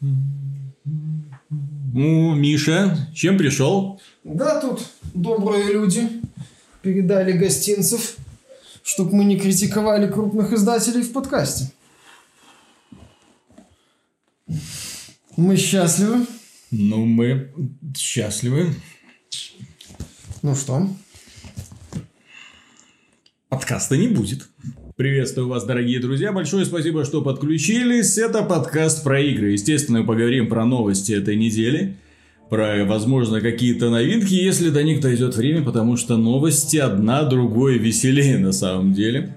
Ну, Миша, чем пришел? Да, тут добрые люди передали гостинцев, чтобы мы не критиковали крупных издателей в подкасте. Мы счастливы. Ну, мы счастливы. Ну что? Подкаста не будет. Приветствую вас, дорогие друзья. Большое спасибо, что подключились. Это подкаст про игры. Естественно, поговорим про новости этой недели. Про, возможно, какие-то новинки, если до них дойдет время, потому что новости одна другой веселее на самом деле.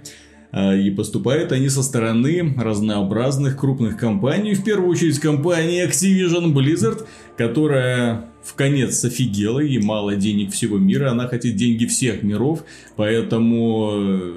А, и поступают они со стороны разнообразных крупных компаний. В первую очередь компания Activision Blizzard, которая в конец офигела, и мало денег всего мира, она хотит деньги всех миров, поэтому э,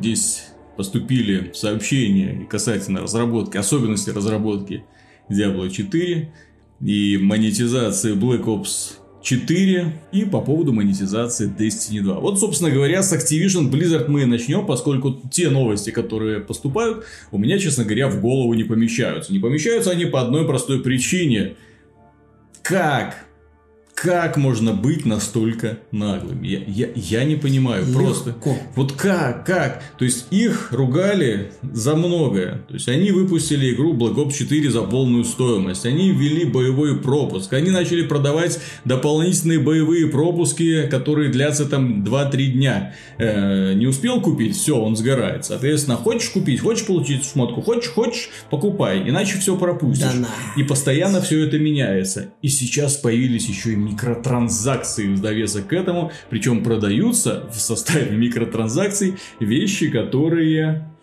здесь поступили сообщения касательно разработки, особенностей разработки Diablo 4 и монетизации Black Ops 4 и по поводу монетизации Destiny 2. Вот, собственно говоря, с Activision Blizzard мы и начнем, поскольку те новости, которые поступают, у меня, честно говоря, в голову не помещаются. Не помещаются они по одной простой причине. Как как можно быть настолько наглым? Я, я, я не понимаю. Легко. Просто. Вот как? Как? То есть их ругали за многое. То есть они выпустили игру Black Ops 4 за полную стоимость. Они ввели боевой пропуск. Они начали продавать дополнительные боевые пропуски, которые длятся там 2-3 дня. Э, не успел купить, все, он сгорает. Соответственно, хочешь купить, хочешь получить шмотку, хочешь, хочешь, покупай. Иначе все пропустишь. Да. И постоянно все это меняется. И сейчас появились еще и микротранзакции в довесок к этому, причем продаются в составе микротранзакций вещи, которые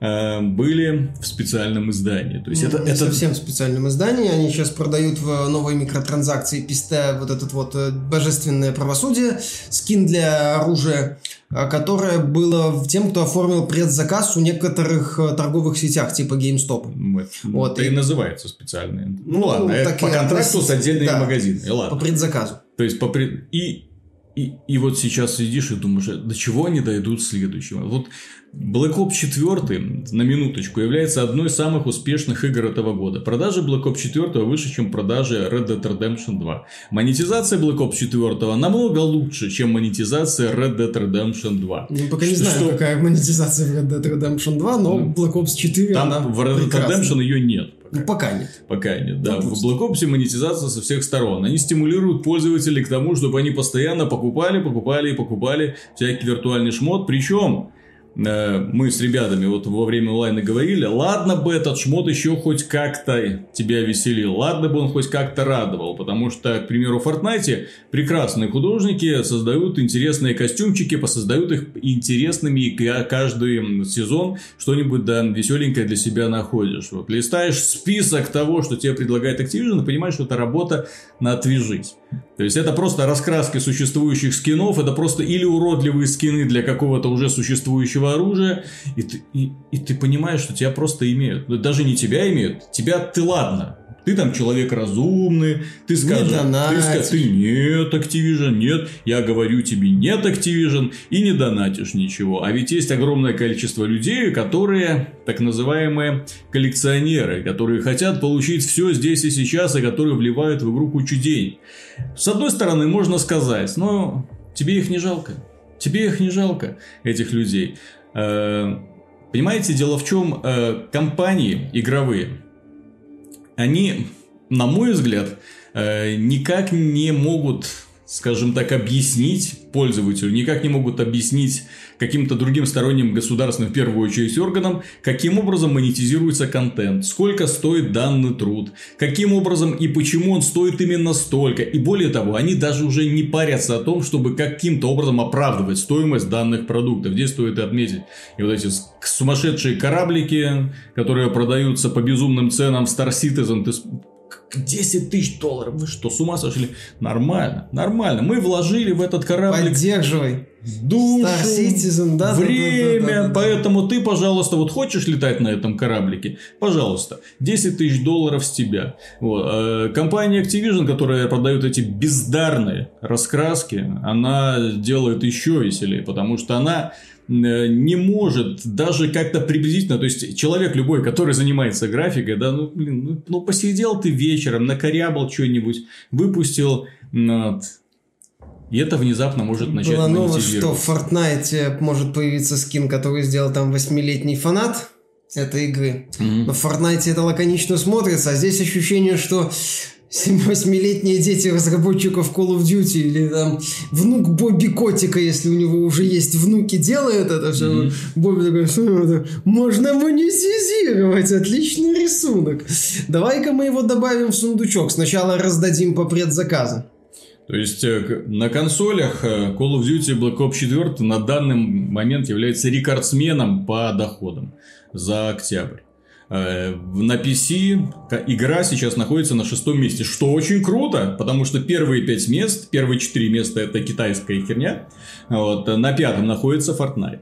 были в специальном издании. То есть ну, это, не это совсем в специальном издании. Они сейчас продают в новые микротранзакции писте вот этот вот э, божественное правосудие, скин для оружия, э, которое было тем, кто оформил предзаказ у некоторых торговых сетях типа GameStop. Вот, вот это и, и называется специальные. Ну, ну ладно, это по контракту с отдельными да, магазинами. Ладно. По предзаказу. То есть по пред... и и, и вот сейчас сидишь и думаешь, до чего они дойдут следующего. Вот Black Ops 4, на минуточку, является одной из самых успешных игр этого года. Продажи Black Ops 4 выше, чем продажи Red Dead Redemption 2. Монетизация Black Ops 4 намного лучше, чем монетизация Red Dead Redemption 2. Ну, пока не знаю, что... какая монетизация в Red Dead Redemption 2, но ну, Black Ops 4 Там она в Red Dead Redemption ее нет. Ну, пока нет. Пока нет, да. Допустим. В Black Ops монетизация со всех сторон. Они стимулируют пользователей к тому, чтобы они постоянно покупали, покупали и покупали всякий виртуальный шмот. Причем мы с ребятами вот во время онлайна говорили, ладно бы этот шмот еще хоть как-то тебя веселил, ладно бы он хоть как-то радовал, потому что, к примеру, в Fortnite прекрасные художники создают интересные костюмчики, посоздают их интересными, и каждый сезон что-нибудь да, веселенькое для себя находишь. Вот, листаешь список того, что тебе предлагает Activision, и понимаешь, что это работа на отвяжись. То есть это просто раскраски существующих скинов, это просто или уродливые скины для какого-то уже существующего оружия, и ты, и, и ты понимаешь, что тебя просто имеют. Даже не тебя имеют, тебя ты ладно, ты там человек разумный, ты скажешь, ты, скажешь, ты нет Activision, нет, я говорю тебе нет Activision, и не донатишь ничего. А ведь есть огромное количество людей, которые так называемые коллекционеры, которые хотят получить все здесь и сейчас, и которые вливают в игру кучу денег. С одной стороны, можно сказать, но тебе их не жалко. Тебе их не жалко, этих людей. Э, понимаете, дело в чем, э, компании игровые, они, на мой взгляд, э, никак не могут, скажем так, объяснить пользователю, никак не могут объяснить каким-то другим сторонним государственным, в первую очередь, органам, каким образом монетизируется контент, сколько стоит данный труд, каким образом и почему он стоит именно столько. И более того, они даже уже не парятся о том, чтобы каким-то образом оправдывать стоимость данных продуктов. Здесь стоит отметить и вот эти сумасшедшие кораблики, которые продаются по безумным ценам в Star Citizen, ты 10 тысяч долларов. Вы что, с ума сошли? Нормально, нормально. Мы вложили в этот корабль... Поддерживай. душу, Star Citizen, да, время. да, да, да, да. Поэтому ты, пожалуйста, вот хочешь летать на этом кораблике, пожалуйста, 10 тысяч долларов с тебя. Вот. э, Компания Activision, которая продает эти бездарные раскраски, она делает еще веселее, потому что она не может даже как-то приблизительно, то есть человек любой, который занимается графикой, да, ну, блин, ну, ну, посидел ты вечером, накорябал что-нибудь, выпусил, ну, и это внезапно может начать Была новость, что в Fortnite может появиться скин, который сделал там восьмилетний фанат этой игры. Мгм. Но в Fortnite это лаконично смотрится, а здесь ощущение, что восьмилетние дети разработчиков Call of Duty или там внук Бобби Котика, если у него уже есть внуки, делают это все. Мгм. Бобби такой, «Что это? можно монетизировать, отличный рисунок. Давай-ка мы его добавим в сундучок, сначала раздадим по предзаказу. То есть э, на консолях э, Call of Duty Black Ops 4 на данный момент является рекордсменом по доходам за октябрь. Э, На PC игра сейчас находится на шестом месте, что очень круто, потому что первые пять мест, первые четыре места это китайская херня, вот, э, на пятом находится Fortnite.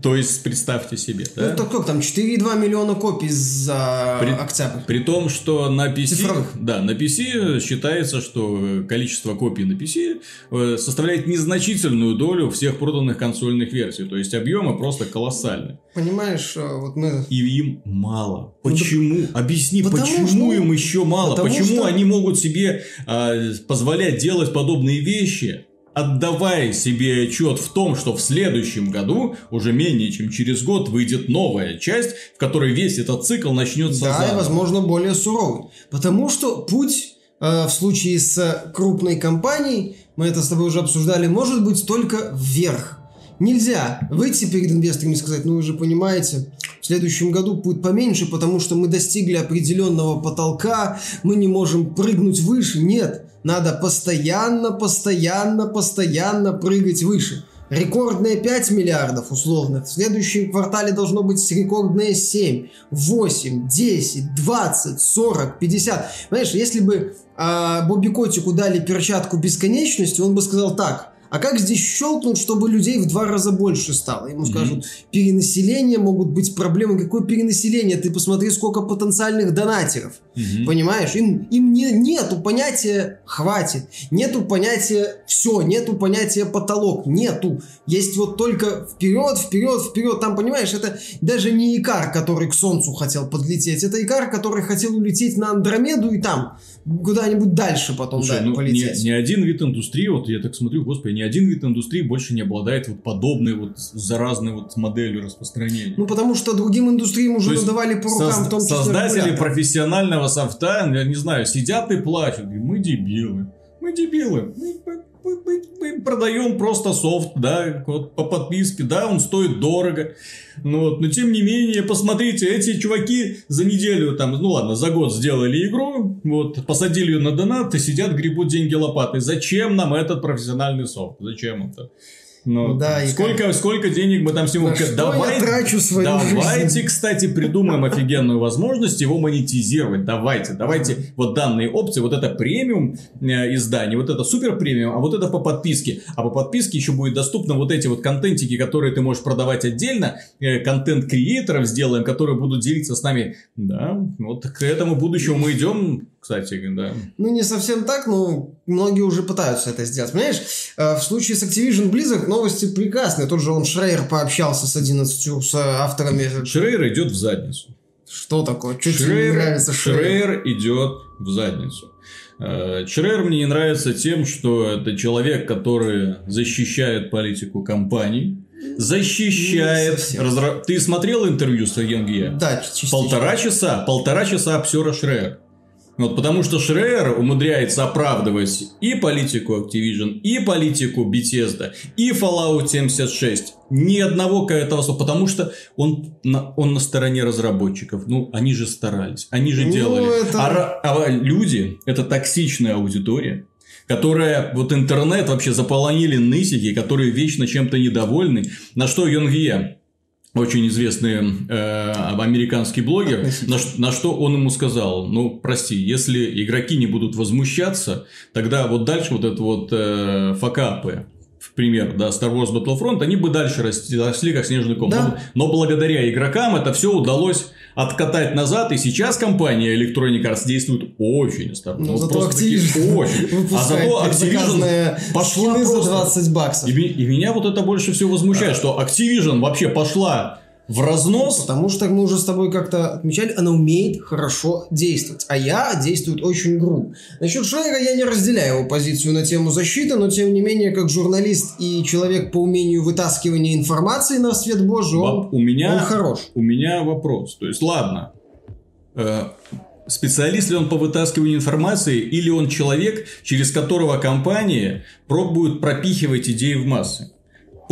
То есть, представьте себе, да? Ну, так как там 4,2 миллиона копий за При- октябрь. При том, что на PC, Цифровых. да, на PC считается, что э, количество копий на PC э, составляет незначительную долю всех проданных консольных версий. То есть объемы просто колоссальны. Понимаешь, э, вот мы... И им мало. Ну, Почему? Объясни, потому почему что- им еще мало? потому Почему что- они могут себе а, позволять делать подобные вещи? Отдавая себе отчет в том, что в следующем году, уже менее чем через год, выйдет новая часть, в которой весь этот цикл начнется Да, и, заново. возможно, более суровый. Потому что путь э, в случае с крупной компанией, мы это с тобой уже обсуждали, может быть только вверх. Нельзя выйти перед инвесторами и сказать, ну вы же понимаете, в следующем году будет поменьше, потому что мы достигли определенного потолка, мы не можем прыгнуть выше. Нет, надо постоянно, постоянно, постоянно прыгать выше. Рекордные 5 миллиардов условно. В следующем квартале должно быть рекордные 7, 8, 10, 20, 40, 50. Понимаешь, если бы а, Бобби Котику дали перчатку бесконечности, он бы сказал так. А как здесь щелкнуть, чтобы людей в два раза больше стало? Ему скажут, перенаселение, могут быть проблемы. Какое перенаселение? Ты посмотри, сколько потенциальных донатеров. Мгм. Понимаешь? Им, им не, нету понятия «хватит», нету понятия «все», нету понятия «потолок», нету. Есть вот только вперед, вперед, вперед. Там, понимаешь, это даже не Икар, который к Солнцу хотел подлететь. Это Икар, который хотел улететь на Андромеду и там куда-нибудь дальше потом Слушай, да, ну, ни, полететь. ни один вид индустрии, вот я так смотрю, господи, ни один вид индустрии больше не обладает вот подобной вот заразной вот моделью распространения. Ну, потому что другим индустриям уже надавали по рукам, Соз- в том числе Создатели регуляторы. Профессионального софта, я не знаю, сидят и плачут. Говорят, Мы дебилы. Мы дебилы. Мы, мы- мы- мы- мы продаем просто софт, да, вот по подписке, да, он стоит дорого. Ну вот, но тем не менее, посмотрите, эти чуваки за неделю там, ну ладно, за год сделали игру, вот, посадили ее на донат и сидят, гребут деньги лопатой. Зачем нам этот профессиональный софт? Зачем это? Ну, Да, и сколько, сколько денег мы там всему... На что я трачу свою Давайте, жизнь? кстати, придумаем офигенную возможность его монетизировать. Давайте, давайте вот данные опции, вот это премиум э, издание, вот это супер премиум, а вот это по подписке. А по подписке еще будет доступно вот эти вот контентики, которые ты можешь продавать отдельно, э, контент креаторов сделаем, которые будут делиться с нами. Да, вот к этому будущему мы идем, кстати, да. Ну, не совсем так, но многие уже пытаются это сделать. Понимаешь, э, в случае с Activision Blizzard новости прекрасные. Тот же он Шрейер пообщался с 11 с авторами. Шрейер идет в задницу. Что такое? Что тебе не нравится Шрейер? Шрейер идет в задницу. Э, Шрейер мне не нравится тем, что это человек, который защищает политику компаний, защищает... Разра- Ты смотрел интервью с Йонге? Да, частично. Полтора часа, полтора часа обсера Шрейер. Вот потому что Шрейер умудряется оправдывать и политику Activision, и политику Bethesda, и Fallout 76. Ни одного этого слова, потому что он на, он на стороне разработчиков. Ну, они же старались, они же Ну, делали. это- А, а люди – это токсичная аудитория, которая, вот интернет вообще заполонили нысики, которые вечно чем-то недовольны. На что Йонгия, очень известный э, американский блогер, на, на что он ему сказал, ну, прости, если игроки не будут возмущаться, тогда вот дальше вот это вот э, факапы в пример, да, Star Wars Battlefront, они бы дальше росли, росли как снежный ком. Да. Но, но благодаря игрокам это все удалось откатать назад, и сейчас компания Electronic Arts действует очень осторожно. Ну, Вот зато Activision очень. А зато Activision пошла скины за просто... 20 баксов. И, и меня вот это больше всего возмущает, что Activision вообще пошла в разнос. Потому что мы уже с тобой как-то отмечали, она умеет хорошо действовать. А я действует очень грубо. Насчет Шрейера я не разделяю его позицию на тему защиты, но тем не менее, как журналист и человек по умению вытаскивания информации на свет Божий, он, у меня он хорош. У меня вопрос. То есть, ладно, э, специалист ли он по вытаскиванию информации, или он человек, через которого компании пробуют пропихивать идеи в массы?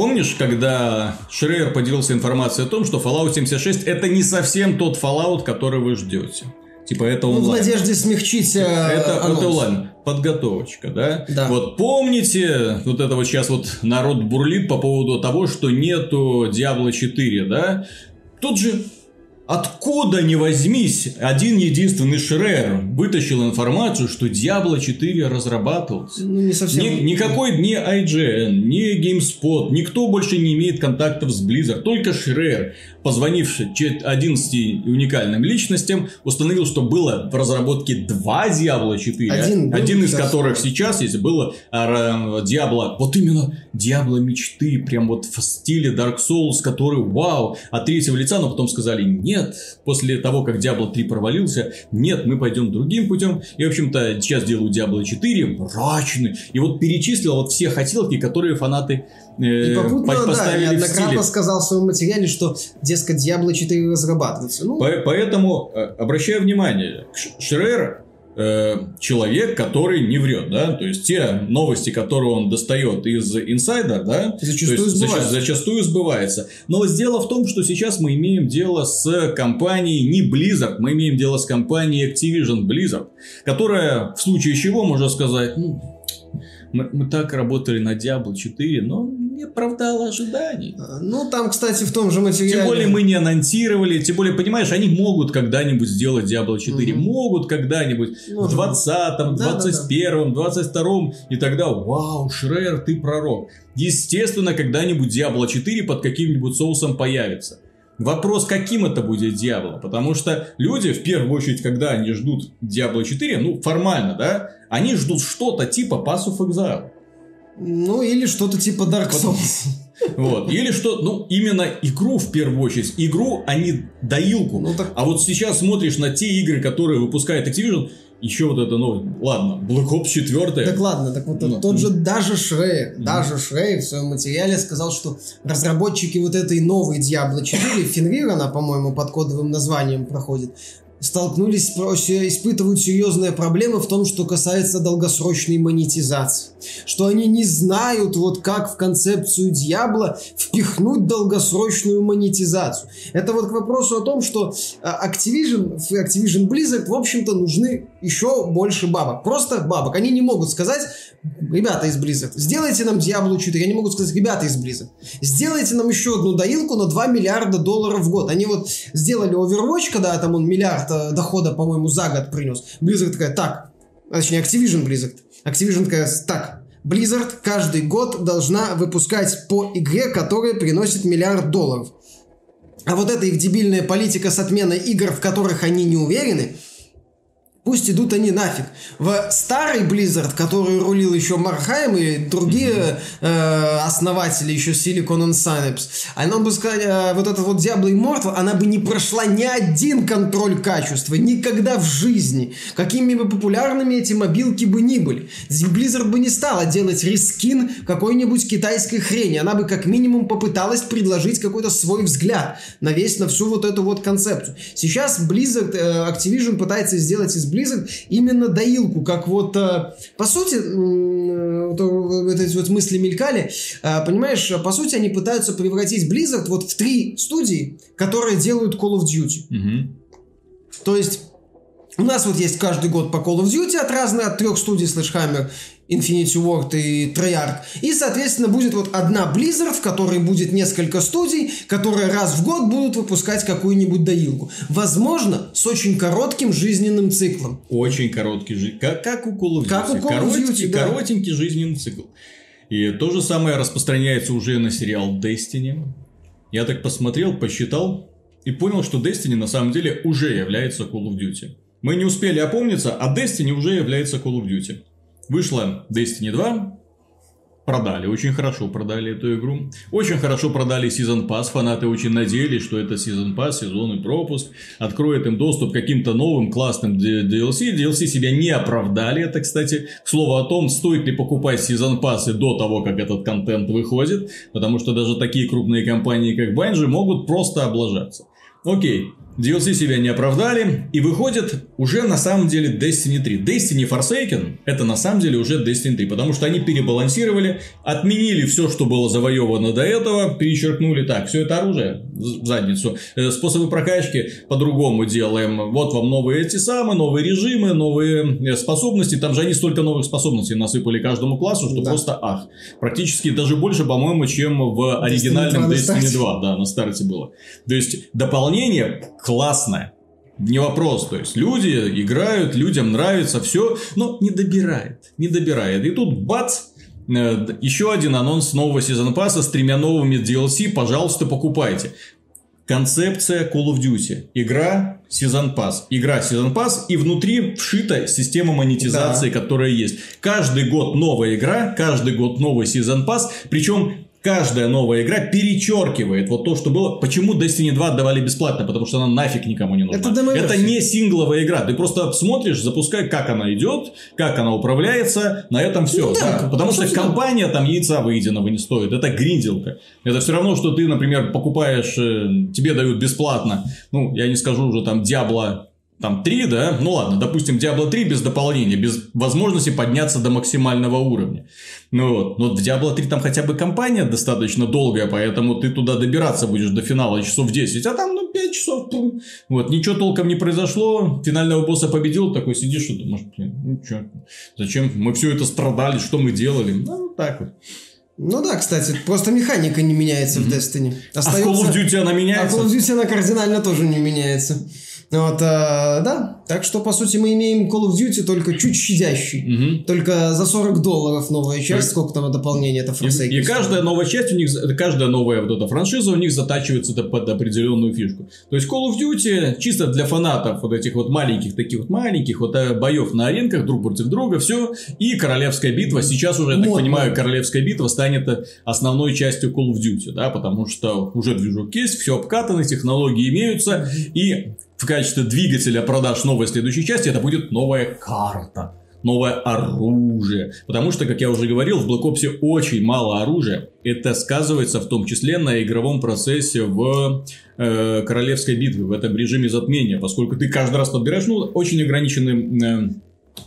Помнишь, когда Шрейер поделился информацией о том, что Fallout 76 это не совсем тот Fallout, который вы ждете? Типа это Ну, в онлайн. надежде смягчить э, Это, анонс. это онлайн. Подготовочка, да? Да. Вот помните, вот это вот сейчас вот народ бурлит по поводу того, что нету Diablo 4, да? Тут же Откуда ни возьмись, один единственный Шрер вытащил информацию, что Diablo 4 разрабатывался. Ну, не совсем. Ни- никакой ни IGN, ни GameSpot, никто больше не имеет контактов с Blizzard, только Шрер, позвонивший че- 11 уникальным личностям, установил, что было в разработке два Diablo 4, Один был, из сейчас которых сейчас есть, было а, Diablo, вот именно Diablo мечты, прям вот в стиле Dark Souls, который вау, от третьего лица, но потом сказали нет, после того, как Diablo 3 провалился, нет, мы пойдем другим путем, и, в общем-то, сейчас делают Diablo 4, мрачный, и вот перечислил вот все хотелки, которые фанаты э, И попутно, по- да, поставили в неоднократно сказал в своем материале, что, дескать, Diablo 4 разрабатывается. Ну, По- Поэтому э, обращаю внимание, Шрер человек, который не врет, да, то есть те новости, которые он достает из инсайдер, да, Зачастую то есть зач- сбываются. зачастую сбывается. Но дело в том, что сейчас мы имеем дело с компанией не Blizzard, мы имеем дело с компанией Activision Blizzard, которая в случае чего можно сказать, ну, мы, мы так работали на Diablo 4, но не оправдало ожиданий. ну, там, кстати, в том же материале... Тем более мы не анонсировали, тем более, понимаешь, они могут когда-нибудь сделать Diablo 4, Мгм. могут когда-нибудь Может в 20-м, Да, да, да. 21-м, 22-м, и тогда, вау, Шрер, ты пророк. Естественно, когда-нибудь Diablo 4 под каким-нибудь соусом появится. Вопрос, каким это будет Diablo, потому что люди, в первую очередь, когда они ждут Diablo 4, ну, формально, да, они ждут что-то типа Pass of Exile. Ну, или что-то типа Dark Souls. Вот. Или что, ну, именно игру в первую очередь. Игру, а не доилку. Ну, так- А вот сейчас смотришь на те игры, которые выпускает Activision, еще вот это, ну, ладно, Black Ops 4. Так ладно, так вот Ну, тот же даже Шрейер, даже Шрейер в своем материале сказал, что разработчики вот этой новой Diablo 4, Фенрир, она, по-моему, под кодовым названием проходит, столкнулись, испытывают серьезные проблемы в том, что касается долгосрочной монетизации. Что они не знают, вот как в концепцию Дьябла впихнуть долгосрочную монетизацию. Это вот к вопросу о том, что Activision, Activision Blizzard, в общем-то, нужны еще больше бабок. Просто бабок. Они не могут сказать, ребята из Blizzard, сделайте нам Diablo 4. Они могут сказать, ребята из Blizzard, сделайте нам еще одну доилку на 2 миллиарда долларов в год. Они вот сделали Overwatch, когда там он миллиард э, дохода, по-моему, за год принес. Blizzard такая, так, а, точнее, Activision Blizzard. Activision такая, так, Blizzard каждый год должна выпускать по игре, которая приносит миллиард долларов. А вот эта их дебильная политика с отменой игр, в которых они не уверены, Пусть идут они нафиг. В старый Blizzard, который рулил еще Мархайм и другие э, основатели еще Silicon and Synapse, она бы сказали, э, вот эта вот Diablo Immortal, она бы не прошла ни один контроль качества, никогда в жизни. Какими бы популярными эти мобилки бы ни были. Blizzard бы не стала делать рескин какой-нибудь китайской хрени. Она бы как минимум попыталась предложить какой-то свой взгляд на весь, на всю вот эту вот концепцию. Сейчас Blizzard, э, Activision пытается сделать из Blizzard именно доилку, как вот, э, по сути, вот, э, вот эти вот мысли мелькали, э, понимаешь, по сути они пытаются превратить Blizzard вот в три студии, которые делают Call of Duty. Мгм. То есть у нас вот есть каждый год по Call of Duty от разных, от трех студий Sledgehammer, Infinity Ward и Treyarch. И, соответственно, будет вот одна Blizzard, в которой будет несколько студий, которые раз в год будут выпускать какую-нибудь доилку. Возможно, с очень коротким жизненным циклом. Очень короткий жизнь. Как, как у Call of Duty. Как у Call of Duty, коротенький, да. коротенький жизненный цикл. И то же самое распространяется уже на сериал Destiny. Я так посмотрел, посчитал и понял, что Destiny на самом деле уже является Call of Duty. Мы не успели опомниться, а Destiny уже является Call of Duty. Вышла Destiny 2, продали, очень хорошо продали эту игру. Очень хорошо продали Season Pass, фанаты очень надеялись, что это Season Pass, сезонный пропуск, откроет им доступ к каким-то новым классным DLC. DLC себя не оправдали, это, кстати, к слову о том, стоит ли покупать Season Pass до того, как этот контент выходит, потому что даже такие крупные компании, как Bungie, могут просто облажаться. Окей, DLC себя не оправдали, и выходит уже на самом деле Destiny 3. Destiny Forsaken это на самом деле уже Destiny 3, потому что они перебалансировали, отменили все, что было завоевано до этого, перечеркнули так, все это оружие в задницу, э, способы прокачки по-другому делаем, вот вам новые эти самые, новые режимы, новые э, способности, там же они столько новых способностей насыпали каждому классу, что да. просто ах. Практически даже больше, по-моему, чем в оригинальном Destiny 2, Destiny 2 да, на старте было. То есть дополнение классная. Не вопрос, то есть люди играют, людям нравится все, но не добирает, не добирает. И тут бац, э, еще один анонс нового сезона пасса с тремя новыми DLC, пожалуйста, покупайте. Концепция Call of Duty. Игра Season Pass. Игра Season Pass и внутри вшита система монетизации, да. которая есть. Каждый год новая игра, каждый год новый Season Pass. Причем каждая новая игра перечеркивает вот то, что было. Почему Destiny 2 отдавали бесплатно? Потому что она нафиг никому не нужна. Это, это не сингловая игра. Ты просто смотришь, запускай, как она идет, как она управляется. На этом все. Ну, да, Потому что компания там яйца выеденного не стоит. Это гринделка. Это все равно, что ты, например, покупаешь, э, тебе дают бесплатно. Ну, я не скажу уже там Diablo там 3, да, ну ладно, допустим, Diablo 3 без дополнения, без возможности подняться до максимального уровня. Ну вот, но в Diablo 3 там хотя бы кампания достаточно долгая, поэтому ты туда добираться будешь до финала часов 10, а там, ну, 5 часов, вот, ничего толком не произошло, финального босса победил, такой сидишь и думаешь, ну, что, зачем мы все это страдали, что мы делали, ну, так вот. Ну да, кстати, просто механика не меняется mm-hmm. в Destiny. Остается... А в Call of Duty она меняется? А в Call of Duty она кардинально тоже не меняется. Вот, а, да, так что, по сути, мы имеем Call of Duty только чуть щадящий. Угу. Только за 40 долларов новая часть, так. сколько там дополнения, это Forsaken. И, и каждая новая часть у них, каждая новая вот эта франшиза у них затачивается под определенную фишку. То есть Call of Duty чисто для фанатов вот этих вот маленьких, таких вот маленьких вот э, боев на аренках друг против друга, все. И Королевская битва. Сейчас уже, я так понимаю, Королевская битва станет основной частью Call of Duty, да, потому что уже движок есть, все обкатано, технологии имеются, и в качестве двигателя продаж новой следующей части это будет новая карта новое оружие. Потому что, как я уже говорил, в Black Ops очень мало оружия. Это сказывается в том числе на игровом процессе в э, Королевской битве, в этом режиме затмения, поскольку ты каждый раз подбираешь ну, очень ограниченный э,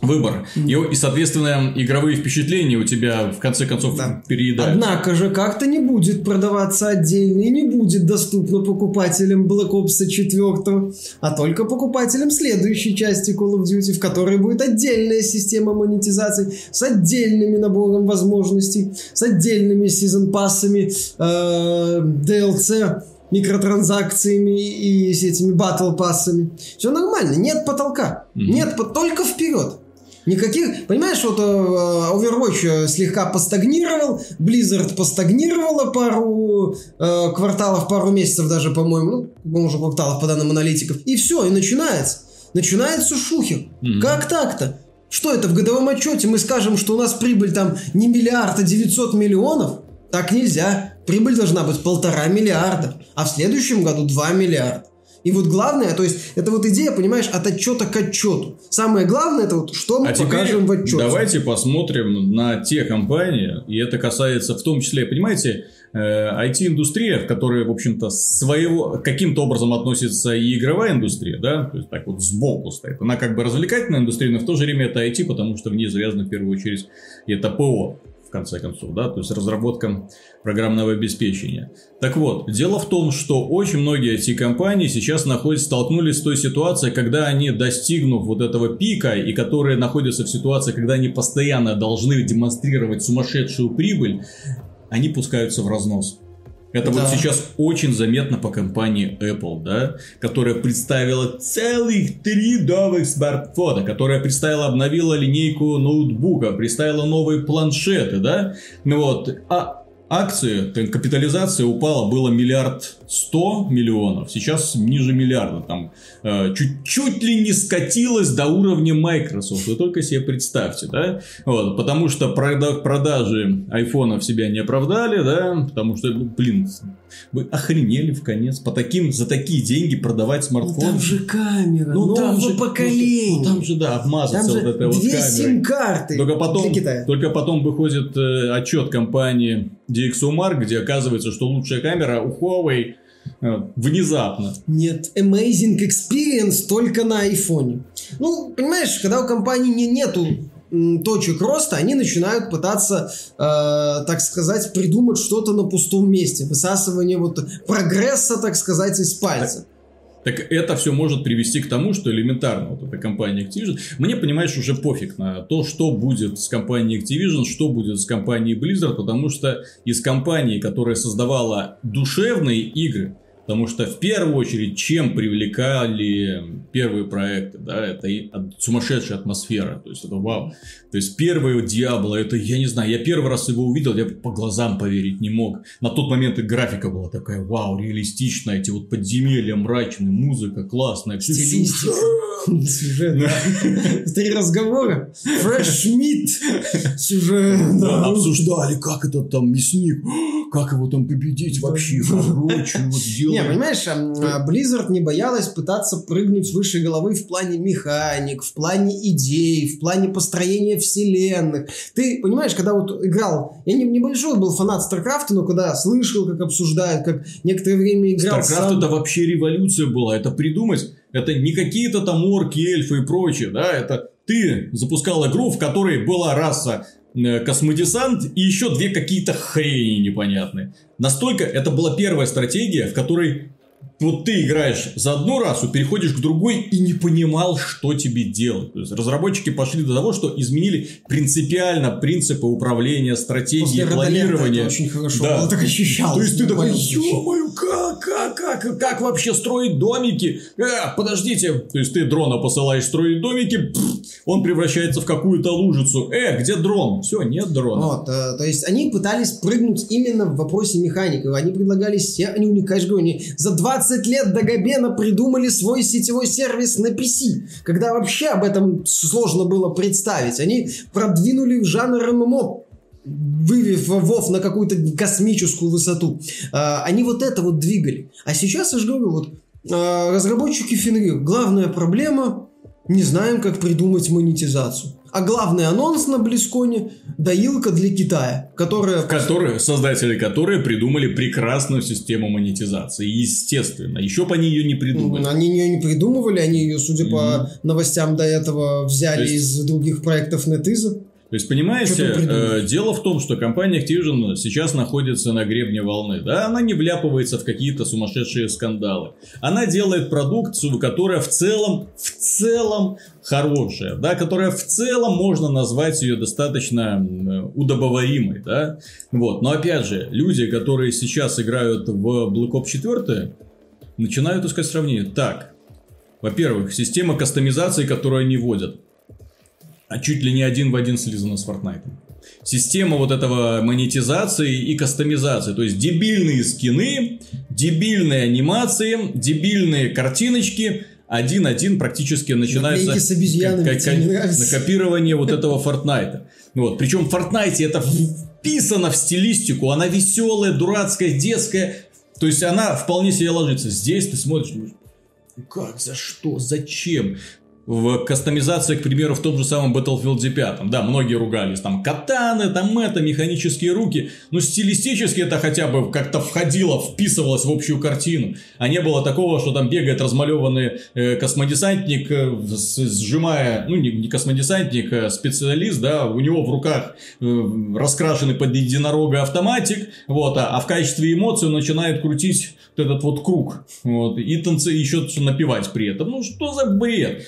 выбор. И, и, соответственно, игровые впечатления у тебя в конце концов да. переедают. Однако же как-то не будет продаваться отдельно и не будет доступно покупателям Black Ops 4, а только покупателям следующей части Call of Duty, в которой будет отдельная система монетизации с отдельными набором возможностей, с отдельными сезон-пассами, э, DLC, микротранзакциями и с этими батл пассами. Все нормально, нет потолка. Mm-hmm. Нет, только вперед. Никаких, понимаешь, вот э, Overwatch слегка постагнировал, Blizzard постагнировала пару э, кварталов, пару месяцев даже, по-моему, ну, уже кварталов по данным аналитиков, и все, и начинается. Начинается шухер. Mm-hmm. Как так-то? Что это, в годовом отчете мы скажем, что у нас прибыль там не миллиард, а 900 миллионов? Так нельзя. Прибыль должна быть полтора миллиарда, а в следующем году 2 миллиарда. И вот главное, то есть, это вот идея, понимаешь, от отчета к отчету. Самое главное, это вот что мы а покажем в отчете. Давайте посмотрим на те компании, и это касается в том числе, понимаете, IT-индустрия, э, в которой, в общем-то, своего, каким-то образом относится и игровая индустрия, да, то есть так вот сбоку стоит. Она как бы развлекательная индустрия, но в то же время это IT, потому что в ней завязано в первую очередь это ПО конце концов, да, то есть разработка программного обеспечения. Так вот, дело в том, что очень многие эти компании сейчас находятся, столкнулись с той ситуацией, когда они, достигнув вот этого пика, и которые находятся в ситуации, когда они постоянно должны демонстрировать сумасшедшую прибыль, они пускаются в разнос. Это Да. вот сейчас очень заметно по компании Apple, да, которая представила целых три новых смартфона, которая представила, обновила линейку ноутбука, представила новые планшеты, да, ну вот, а акции, там, капитализация упала, было миллиард сто миллионов, сейчас ниже миллиарда, там, э, чуть, чуть ли не скатилась до уровня Microsoft, вы только себе представьте, да, вот, потому что прода- продажи айфонов себя не оправдали, да, потому что, ну, блин, вы охренели в конец, по таким, за такие деньги продавать Ну, смартфон. там же камера, Ну, нового там же- поколения. Ну, там же, да, обмазаться вот этой вот камерой. сим-карты Только потом, только потом выходит э, отчет компании DxOMark, где оказывается, что лучшая камера у Huawei э, внезапно. Нет, amazing experience только на айфоне. Ну, понимаешь, когда у компании не, нету точек роста, они начинают пытаться, э, так сказать, придумать что-то на пустом месте. Высасывание вот прогресса, так сказать, из пальца. Так это все может привести к тому, что элементарно вот эта компания Activision, мне, понимаешь, уже пофиг на то, что будет с компанией Activision, что будет с компанией Blizzard, потому что из компании, которая создавала душевные игры, Потому что в первую очередь, чем привлекали первые проекты, да, это и сумасшедшая атмосфера, то есть это вау. То есть первое Диабло, это, я не знаю, я первый раз его увидел, я по глазам поверить не мог. На тот момент и графика была такая, вау, реалистичная, эти вот подземелья мрачные, музыка классная, Стилистика. сюжет. Сюжет, да. Три разговора. Fresh meat. Сюжет. Да, да. обсуждали, как этот там мясник, как его там победить вообще, короче, вот Не, понимаешь, а, Blizzard не боялась пытаться прыгнуть выше головы в плане механик, в плане идей, в плане построения вселенных. Ты понимаешь, когда вот играл, я не, небольшой был фанат StarCraft, но когда слышал, как обсуждают, как некоторое время играл StarCraft сам. это вообще революция была. Это придумать, это не какие-то там орки, эльфы и прочее, да, это ты запускал игру, в которой была раса э, космодесант и еще две какие-то хрени непонятные. Настолько это была первая стратегия, в которой вот ты играешь за одну расу, переходишь к другой и не понимал, что тебе делать. То есть разработчики пошли до того, что изменили принципиально принципы управления, стратегии, После планирования. это очень хорошо Да. было, так ощущалось. То есть ты такой, ё-моё, как, как, как, как вообще строить домики? Э, подождите, то есть ты дрона посылаешь строить домики, пф, он превращается в какую-то лужицу. Э, где дрон? Все, нет дрона. Вот, э, то есть они пытались прыгнуть именно в вопросе механик. Они предлагали, се- они, говорю, они за 20 лет до Габена придумали свой сетевой сервис на PC. Когда вообще об этом сложно было представить. Они продвинули жанр ММО вывев Вов на какую-то космическую высоту. А, Они вот это вот двигали. А сейчас, я же говорю, вот а, разработчики Фенрир, главная проблема, не знаем, как придумать монетизацию. А главный анонс на Близконе – доилка для Китая, которая... Которые, создатели которые придумали прекрасную систему монетизации. Естественно. Еще бы они ее не придумали. Они ее не придумывали, они ее, судя по новостям до этого, взяли есть- из других проектов NetEase. То есть, понимаете, э, дело в том, что компания Activision сейчас находится на гребне волны. Да, она не вляпывается в какие-то сумасшедшие скандалы. Она делает продукцию, которая в целом, в целом хорошая, да, которая в целом можно назвать ее достаточно м, удобоваримой, да. Вот. Но опять же, люди, которые сейчас играют в Black Ops 4, начинают искать сравнение. Так, во-первых, система кастомизации, которую они вводят а чуть ли не один в один слизана с Fortnite. Система вот этого монетизации и кастомизации. То есть дебильные скины, дебильные анимации, дебильные картиночки. Один-один практически начинается с обезьянами, накопирование вот этого Fortnite. Вот. Причем в Fortnite это вписано в стилистику. Она веселая, дурацкая, детская. То есть она вполне себе ложится. Здесь ты смотришь, думаешь, «Ну как, за что, зачем? В кастомизации, к примеру, в том же самом Battlefield 5. Да, многие ругались. Там катаны, там это, механические руки. Но стилистически это хотя бы как-то входило, вписывалось в общую картину. А не было такого, что там бегает размалеванный э, космодесантник, э, сжимая, ну не, не космодесантник, а специалист, да, у него в руках э, раскрашенный под единорога автоматик, вот, а, а в качестве эмоций он начинает крутить вот этот вот круг, вот, и танцы еще напевать при этом. Ну что за бред?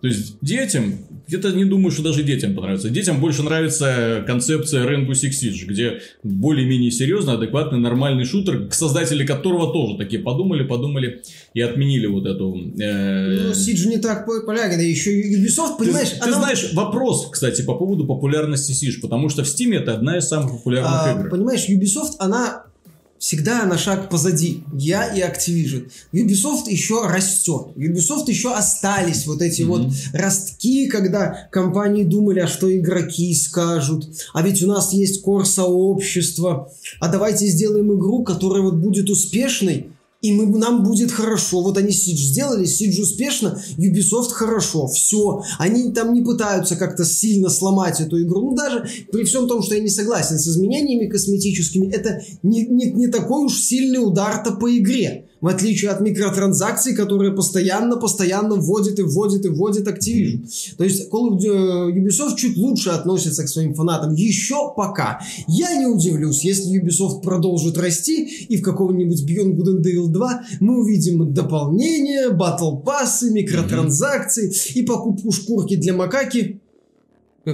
То есть детям где-то не думаю, что даже детям понравится. Детям больше нравится концепция Rainbow Six Siege, где более-менее серьезно, адекватный, нормальный шутер, создатели которого тоже такие подумали, подумали и отменили вот эту... Э... Ну, Siege не так популярен, да еще Ubisoft, понимаешь... Ты, она... ты знаешь, вопрос, кстати, по поводу популярности Siege, потому что в Steam это одна из самых популярных а, игр. Понимаешь, Ubisoft, она всегда на шаг позади. Я и Activision. Ubisoft еще растет. Ubisoft еще остались вот эти mm-hmm. вот ростки, когда компании думали, а что игроки скажут. А ведь у нас есть кор сообщества. А давайте сделаем игру, которая вот будет успешной и мы, нам будет хорошо. Вот они Сидж сделали, Сидж успешно, Ubisoft хорошо, все. Они там не пытаются как-то сильно сломать эту игру. Ну, даже при всем том, что я не согласен с изменениями косметическими, это не, не, не такой уж сильный удар-то по игре в отличие от микротранзакций, которые постоянно-постоянно вводит и вводит и вводит Activision. То есть Call of Ubisoft чуть лучше относится к своим фанатам еще пока. Я не удивлюсь, если Ubisoft продолжит расти и в каком-нибудь Beyond Good and Evil 2 мы увидим дополнения, батл пассы, микротранзакции mm-hmm. и покупку шкурки для макаки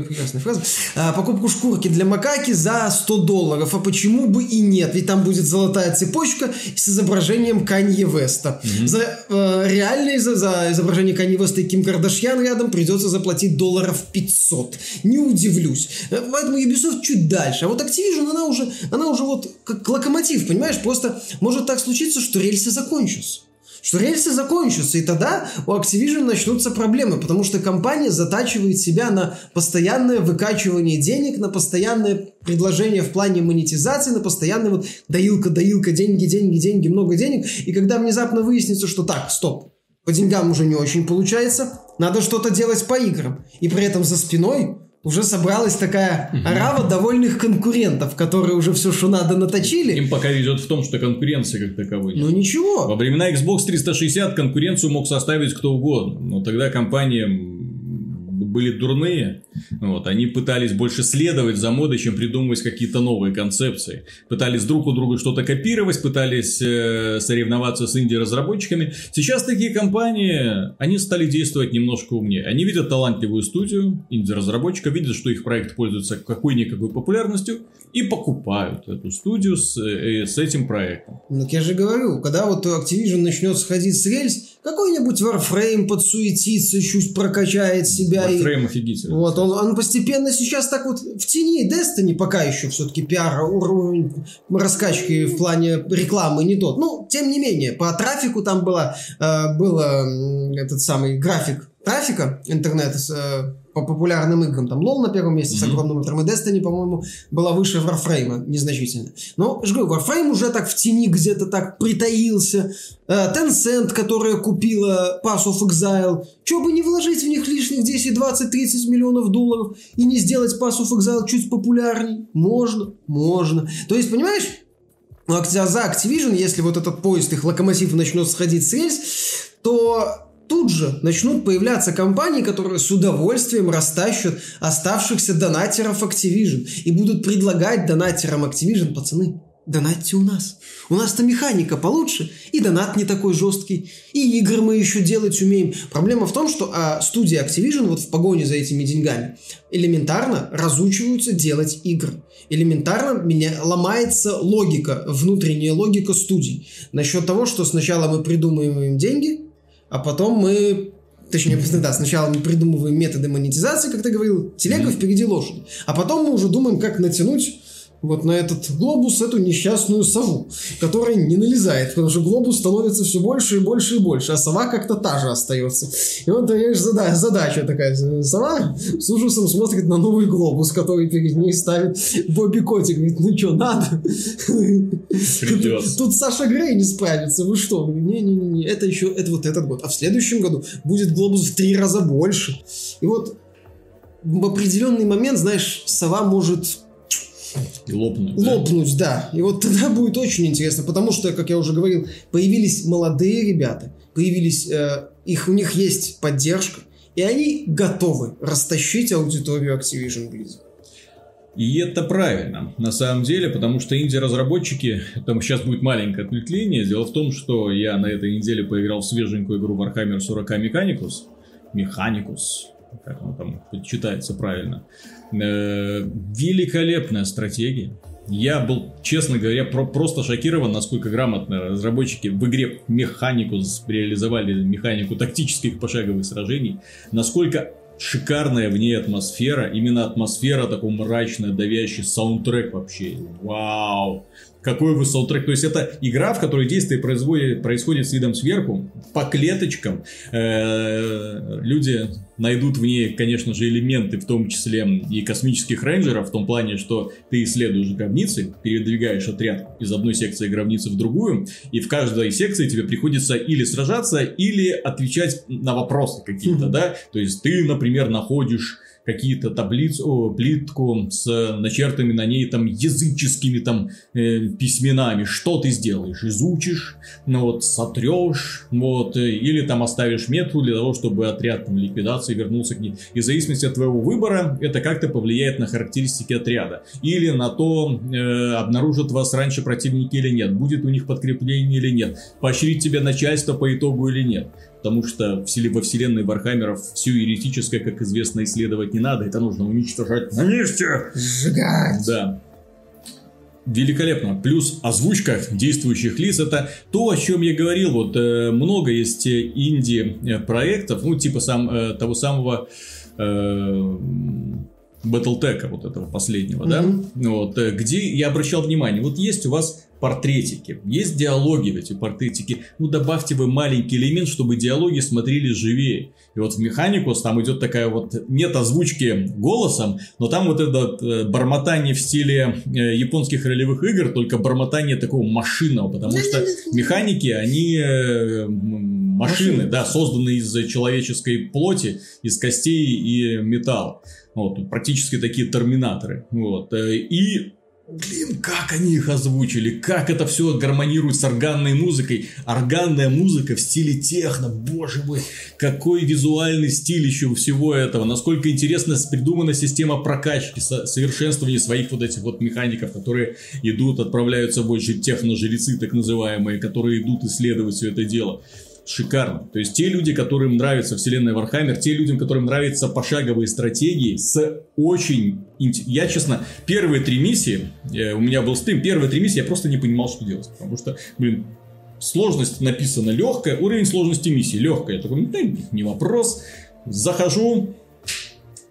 прекрасная фраза. А, покупку шкурки для макаки за 100 долларов. А почему бы и нет? Ведь там будет золотая цепочка с изображением Канье Веста. Mm-hmm. За э, реальное за, за изображение Канье Веста и Ким Кардашьян рядом придется заплатить долларов 500. Не удивлюсь. Э, поэтому Ubisoft чуть дальше. А вот Activision, она уже, она уже вот как локомотив, понимаешь? Просто может так случиться, что рельсы закончатся что рельсы закончатся, и тогда у Activision начнутся проблемы, потому что компания затачивает себя на постоянное выкачивание денег, на постоянное предложение в плане монетизации, на постоянное вот доилка, доилка, деньги, деньги, деньги, много денег, и когда внезапно выяснится, что так, стоп, по деньгам уже не очень получается, надо что-то делать по играм, и при этом за спиной уже собралась такая арава довольных конкурентов, которые уже все, что надо, наточили. Им пока везет в том, что конкуренции как таковой нет. Ну ничего. Во времена Xbox 360 конкуренцию мог составить кто угодно, но тогда компания были дурные, вот, они пытались больше следовать за модой, чем придумывать какие-то новые концепции. Пытались друг у друга что-то копировать, пытались э, соревноваться с инди-разработчиками. Сейчас такие компании, они стали действовать немножко умнее. Они видят талантливую студию инди-разработчика, видят, что их проект пользуется какой-никакой популярностью, и покупают эту студию с, э, с этим проектом. Ну, я же говорю, когда вот Activision начнет сходить с рельс, какой-нибудь Warframe подсуетится, чуть прокачает себя. Warframe и... офигительный. Вот, он, он постепенно сейчас так вот в тени Destiny пока еще все-таки пиар, уровень раскачки в плане рекламы не тот. Ну, тем не менее, по трафику там было, э, было этот самый график трафика интернета с, э, по популярным играм. Там LoL на первом месте mm-hmm. с огромным метром, и Destiny, по-моему, была выше Warframe незначительно. Но, я же говорю, Warframe уже так в тени где-то так притаился. Э, Tencent, которая купила Pass of Exile. Чего бы не вложить в них лишних 10, 20, 30 миллионов долларов и не сделать Pass of Exile чуть популярней? Можно, можно. То есть, понимаешь, за Activision, если вот этот поезд, их локомотив начнет сходить с рельс, то тут же начнут появляться компании, которые с удовольствием растащат оставшихся донатеров Activision и будут предлагать донатерам Activision, пацаны, донатьте у нас. У нас-то механика получше, и донат не такой жесткий, и игры мы еще делать умеем. Проблема в том, что а, студии Activision вот в погоне за этими деньгами элементарно разучиваются делать игры. Элементарно меня ломается логика, внутренняя логика студий. Насчет того, что сначала мы придумываем деньги, а потом мы Точнее, да, сначала мы придумываем методы монетизации, как ты говорил, телега впереди лошади. А потом мы уже думаем, как натянуть вот на этот глобус эту несчастную сову, которая не налезает, потому что глобус становится все больше и больше и больше, а сова как-то та же остается. И вот, понимаешь, задача, задача такая. Сова с ужасом смотрит на новый глобус, который перед ней ставит Бобби Котик. Говорит, ну что, надо? Тут, тут Саша Грей не справится, вы что? Не-не-не, это еще, это вот этот год. А в следующем году будет глобус в три раза больше. И вот в определенный момент, знаешь, сова может лопнуть. Лопнуть, да? да. И вот тогда будет очень интересно, потому что, как я уже говорил, появились молодые ребята, появились, э, их, у них есть поддержка, и они готовы растащить аудиторию Activision Blizzard. И это правильно, на самом деле, потому что инди-разработчики, там сейчас будет маленькое отвлечение, дело в том, что я на этой неделе поиграл в свеженькую игру Warhammer 40 Mechanicus, Mechanicus, как он там читается правильно. Э, великолепная стратегия. Я был, честно говоря, про просто шокирован, насколько грамотно разработчики в игре механику реализовали, механику тактических пошаговых сражений, насколько шикарная в ней атмосфера, именно атмосфера такой мрачная, давящий саундтрек вообще. Вау! Какой вы саундтрек. То есть это игра, в которой действие происходит, происходит с видом сверху, по клеточкам. Э, люди найдут в ней, конечно же, элементы, в том числе и космических рейнджеров, в том плане, что ты исследуешь гробницы, передвигаешь отряд из одной секции гробницы в другую, и в каждой секции тебе приходится или сражаться, или отвечать на вопросы какие-то, да? То есть ты, например, находишь какие-то таблицы, о, плитку с начертами на ней там языческими там э, письменами. Что ты сделаешь? Изучишь, ну вот, сотрешь, вот, э, или там оставишь метку для того, чтобы отряд там, ликвидации вернулся к ней. И в зависимости от твоего выбора, это как-то повлияет на характеристики отряда. Или на то, э, обнаружат вас раньше противники или нет, будет у них подкрепление или нет, поощрить тебя начальство по итогу или нет потому что во вселенной Вархаммеров все еретическое, как известно, исследовать не надо, это нужно уничтожать на месте. Сжигать. Да. Великолепно. Плюс озвучка действующих лиц это то, о чем я говорил. Вот э, много есть э, инди э, проектов, ну типа сам э, того самого э, Battletech, вот этого последнего, mm-hmm. да, вот, э, где я обращал внимание, вот есть у вас портретики, есть диалоги в эти портретики, ну добавьте вы маленький элемент, чтобы диалоги смотрели живее. И вот в Механикус там идет такая вот, нет озвучки голосом, но там вот это э, бормотание в стиле э, японских ролевых игр, только бормотание такого машинного, потому что механики, они машины, машины, да, созданы из человеческой плоти, из костей и металла. Вот, практически такие терминаторы. Вот. Э, и Блин, как они их озвучили, как это все гармонирует с органной музыкой. Органная музыка в стиле техно, боже мой, какой визуальный стиль еще у всего этого. Насколько интересно придумана система прокачки, совершенствования своих вот этих вот механиков, которые идут, отправляются в бой, техно-жрецы так называемые, которые идут исследовать все это дело шикарно. То есть те люди, которым нравится вселенная Warhammer, те людям, которым нравятся пошаговые стратегии с очень... Я, честно, первые три миссии, э, у меня был стрим, первые три миссии я просто не понимал, что делать. Потому что, блин, сложность написана легкая, уровень сложности миссии легкая. Я такой, да, не вопрос. Захожу,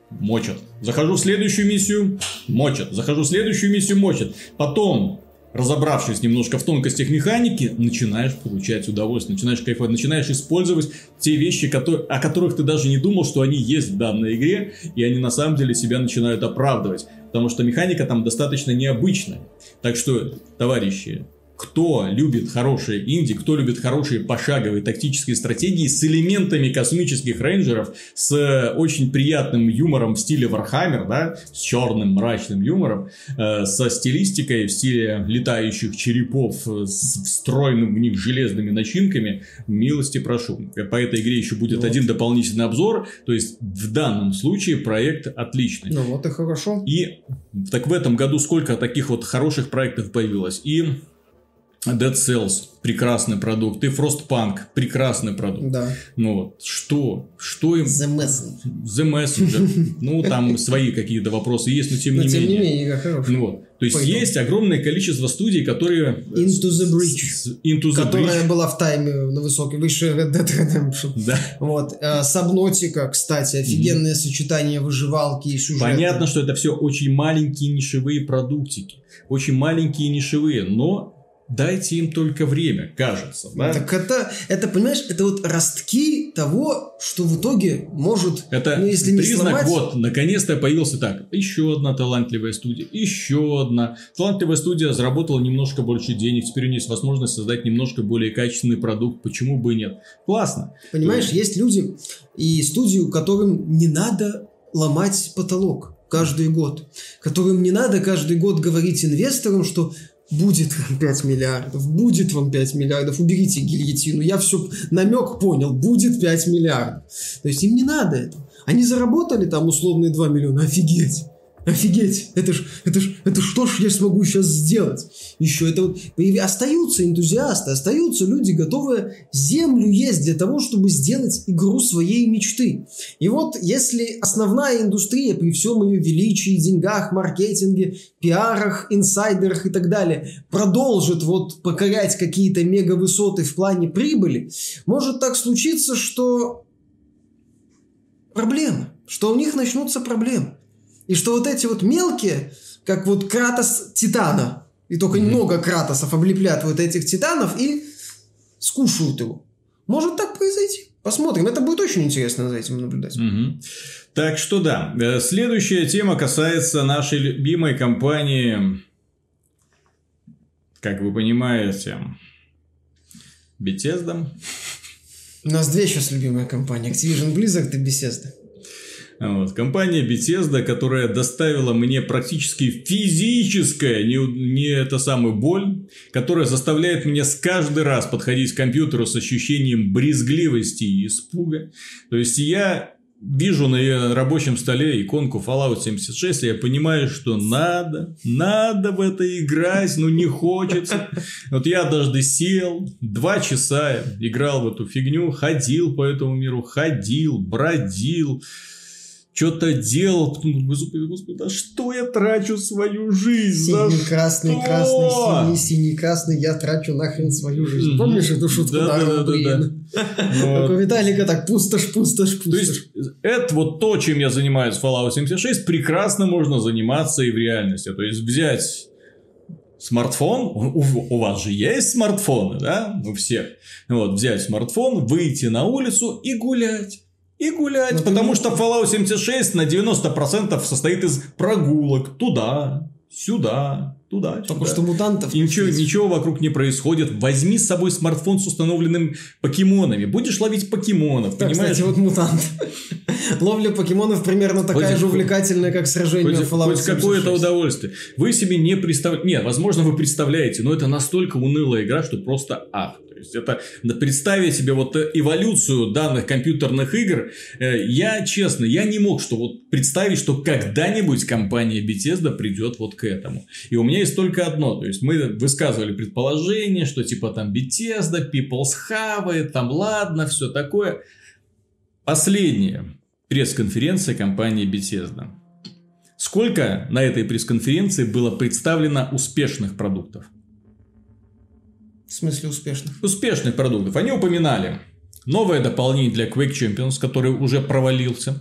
мочат. Захожу в следующую миссию, мочат. Захожу в следующую миссию, мочат. Потом разобравшись немножко в тонкостях механики, начинаешь получать удовольствие, начинаешь кайфовать, начинаешь использовать те вещи, которые, о которых ты даже не думал, что они есть в данной игре, и они на самом деле себя начинают оправдывать. Потому что механика там достаточно необычная. Так что, товарищи, кто любит хорошие инди, кто любит хорошие пошаговые тактические стратегии с элементами космических рейнджеров, с очень приятным юмором в стиле Warhammer, да, с черным мрачным юмором, э, со стилистикой в стиле летающих черепов с встроенным в них железными начинками, милости прошу. По этой игре еще будет вот. один дополнительный обзор, то есть в данном случае проект отличный. Ну вот и хорошо. И так в этом году сколько таких вот хороших проектов появилось. И Dead Cells прекрасный продукт, и Frostpunk прекрасный продукт. Да. Ну вот, что? Что им... The Messenger. The Messenger. Ну, там свои какие-то вопросы есть, но тем не менее. тем не менее, игра хорошая. Ну вот. То есть, есть огромное количество студий, которые... Into the Bridge. Into the которая была в тайме на высокой, выше Red Dead Redemption. Да. Вот. Сабнотика, кстати, офигенное сочетание выживалки и сюжета. Понятно, что это все очень маленькие нишевые продуктики. Очень маленькие нишевые, но Дайте им только время, кажется. Да? Так это, это, понимаешь, это вот ростки того, что в итоге может, это ну, если признак, не сломать... вот, наконец-то появился так, еще одна талантливая студия, еще одна. Талантливая студия заработала немножко больше денег, теперь у нее есть возможность создать немножко более качественный продукт, почему бы и нет. Классно. Понимаешь, То... есть люди и студии, которым не надо ломать потолок каждый год, которым не надо каждый год говорить инвесторам, что будет вам 5 миллиардов, будет вам 5 миллиардов, уберите гильотину, я все намек понял, будет 5 миллиардов. То есть им не надо этого. Они заработали там условные 2 миллиона, офигеть. Офигеть, это ж, это ж, это что ж я смогу сейчас сделать? Еще это вот, остаются энтузиасты, остаются люди, готовые землю есть для того, чтобы сделать игру своей мечты. И вот если основная индустрия при всем ее величии, деньгах, маркетинге, пиарах, инсайдерах и так далее продолжит вот покорять какие-то мега высоты в плане прибыли, может так случиться, что проблемы, что у них начнутся проблемы. И что вот эти вот мелкие, как вот Кратос Титана, и только mm-hmm. немного Кратосов облепляют вот этих Титанов и скушают его. Может так произойти. Посмотрим. Это будет очень интересно за этим наблюдать. Угу. Так что да. Э, следующая тема касается нашей любимой компании. Как вы понимаете, Bethesda. У нас две сейчас любимые компании. Activision Blizzard и Bethesda. Вот. Компания Bethesda, которая доставила мне практически физическое, не, не это самую боль, которая заставляет меня с каждый раз подходить к компьютеру с ощущением брезгливости и испуга. То есть я вижу на ее рабочем столе иконку Fallout 76, и я понимаю, что надо, надо в это играть, но не хочется. Вот я однажды сел, два часа играл в эту фигню, ходил по этому миру, ходил, бродил, что-то делал, потом, господи, господи, да что я трачу свою жизнь? Синий, красный, что? красный, синий, синий, красный, я трачу нахрен свою жизнь. Помнишь эту шутку да, да, да, да, да. Как у Виталика так пустошь, пустошь, пустошь. То есть, это вот то, чем я занимаюсь в Fallout 76, прекрасно можно заниматься и в реальности. То есть, взять смартфон, у, у вас же есть смартфоны, да, у всех. Вот, взять смартфон, выйти на улицу и гулять и гулять, ну, потому что Fallout 76 на 90% состоит из прогулок туда, сюда, туда, Только сюда. что мутантов. И ничего, ничего вокруг не происходит. Возьми с собой смартфон с установленными покемонами. Будешь ловить покемонов, так, понимаешь? Кстати, вот мутант. Ловля покемонов примерно такая хоть, же увлекательная, как сражение хоть, в Fallout Хоть какое-то удовольствие. Вы себе не представляете... Нет, возможно, вы представляете, но это настолько унылая игра, что просто ах есть это представить себе вот эволюцию данных компьютерных игр, э, я честно, я не мог что вот представить, что когда-нибудь компания Bethesda придет вот к этому. И у меня есть только одно, то есть мы высказывали предположение, что типа там Bethesda, People's Have, там ладно, все такое. Последняя пресс-конференция компании Bethesda. Сколько на этой пресс-конференции было представлено успешных продуктов? В смысле успешных? Успешных продуктов. Они упоминали новое дополнение для Quake Champions, который уже провалился.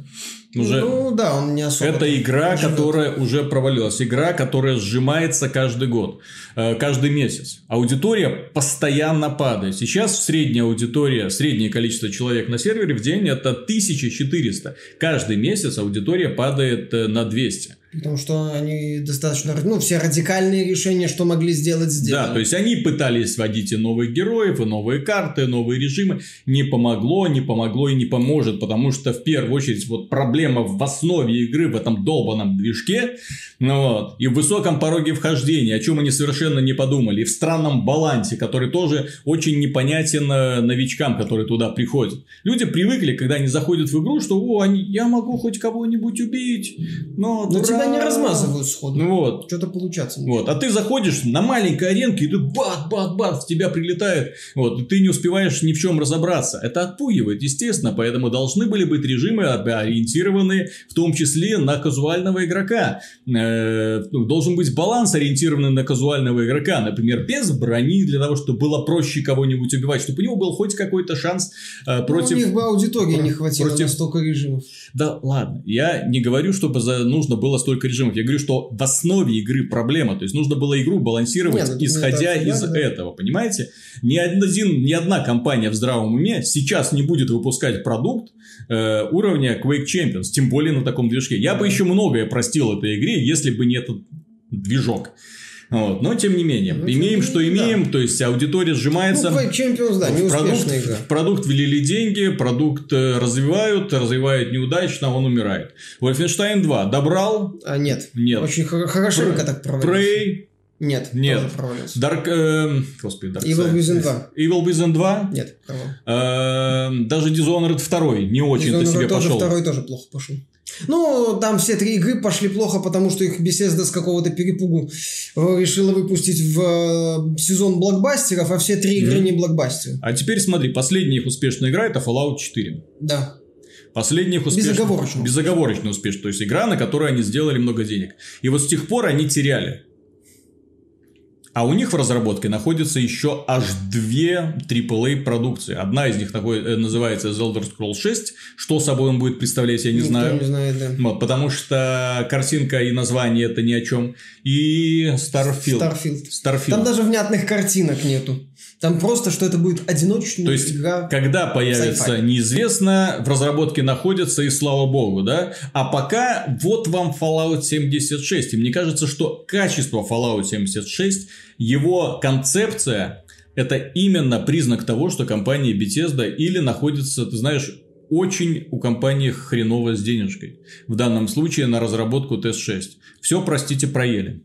Уже... Ну да, он не особо. Это игра, живет. которая уже провалилась. Игра, которая сжимается каждый год, э, каждый месяц. Аудитория постоянно падает. Сейчас средняя аудитория, среднее количество человек на сервере в день это 1400. Каждый месяц аудитория падает э, на 200. Потому что они достаточно, ну, все радикальные решения, что могли сделать, сделали. Да, то есть они пытались вводить и новых героев, и новые карты, и новые режимы. Не помогло, не помогло и не поможет, потому что в первую очередь вот проблема в основе игры в этом долбанном движке, ну, вот, и в высоком пороге вхождения, о чем они совершенно не подумали, и в странном балансе, который тоже очень непонятен э, новичкам, которые туда приходят. Люди привыкли, когда они заходят в игру, что, о, они, я могу хоть кого-нибудь убить, но, но тебя не размазывают сходу. Ну вот. Что-то получаться. Вот. А ты заходишь на маленькой аренке, и ты бат, бат, бат, в тебя прилетает. Вот. И ты не успеваешь ни в чем разобраться. Это отпугивает, естественно. Поэтому должны были быть режимы ориентированные в том числе на казуального игрока. Э, ну, должен быть баланс ориентированный на казуального игрока. Например, без брони, для того, чтобы было проще кого-нибудь убивать. Чтобы у него был хоть какой-то шанс э, против... Ну, у них бы аудитории не хватило против... на столько режимов. Да ладно. Я не говорю, чтобы за... нужно было столько режимов. Я говорю, что в основе игры проблема. То есть нужно было игру балансировать, Нет, ну, исходя из да, этого. Понимаете? Ни, один, ни одна компания в здравом уме сейчас не будет выпускать продукт э, уровня Quake Champions, тем более на таком движке. Я бы еще многое простил этой игре, если бы не этот движок. Вот. Но тем не менее, ну, имеем, что имеем, да. то есть аудитория сжимается. Ну, Champions, да, не продукт, игра. продукт влили деньги, продукт э, развивают, развивают неудачно, он умирает. Wolfenstein 2 добрал? А, нет. Нет. Очень хорошенько так провалился. Prey нет, нет. Dark, э, господи, Dark Evil Within 2. Evil Within 2? Нет, э, Даже Dishonored 2 не очень-то себе тоже пошел. второй тоже плохо пошел. Ну, там все три игры пошли плохо, потому что их Bethesda с какого-то перепугу э, решила выпустить в э, сезон блокбастеров, а все три игры Мгм. не блокбастеры. А теперь смотри, последняя их успешная игра это Fallout 4. Да. Последняя их успешная... Безоговорочно. Безоговорочно успешная. То есть игра, на которой они сделали много денег. И вот с тех пор они теряли. А у них в разработке находится еще аж две AAA продукции. Одна из них э, называется The Elder Scrolls 6. Что собой он будет представлять, я не Никто знаю. не знает, да. Вот, потому что картинка и название это ни о чем. И Starfield. Starfield. Starfield. Там даже внятных картинок нету. Там просто, что это будет одиночная То есть, игра. когда появится, неизвестно, в разработке находится, и слава богу, да? А пока вот вам Fallout 76. И мне кажется, что качество Fallout 76, его концепция, это именно признак того, что компания Bethesda или находится, ты знаешь, очень у компании хреново с денежкой. В данном случае на разработку TS6. Все, простите, проели.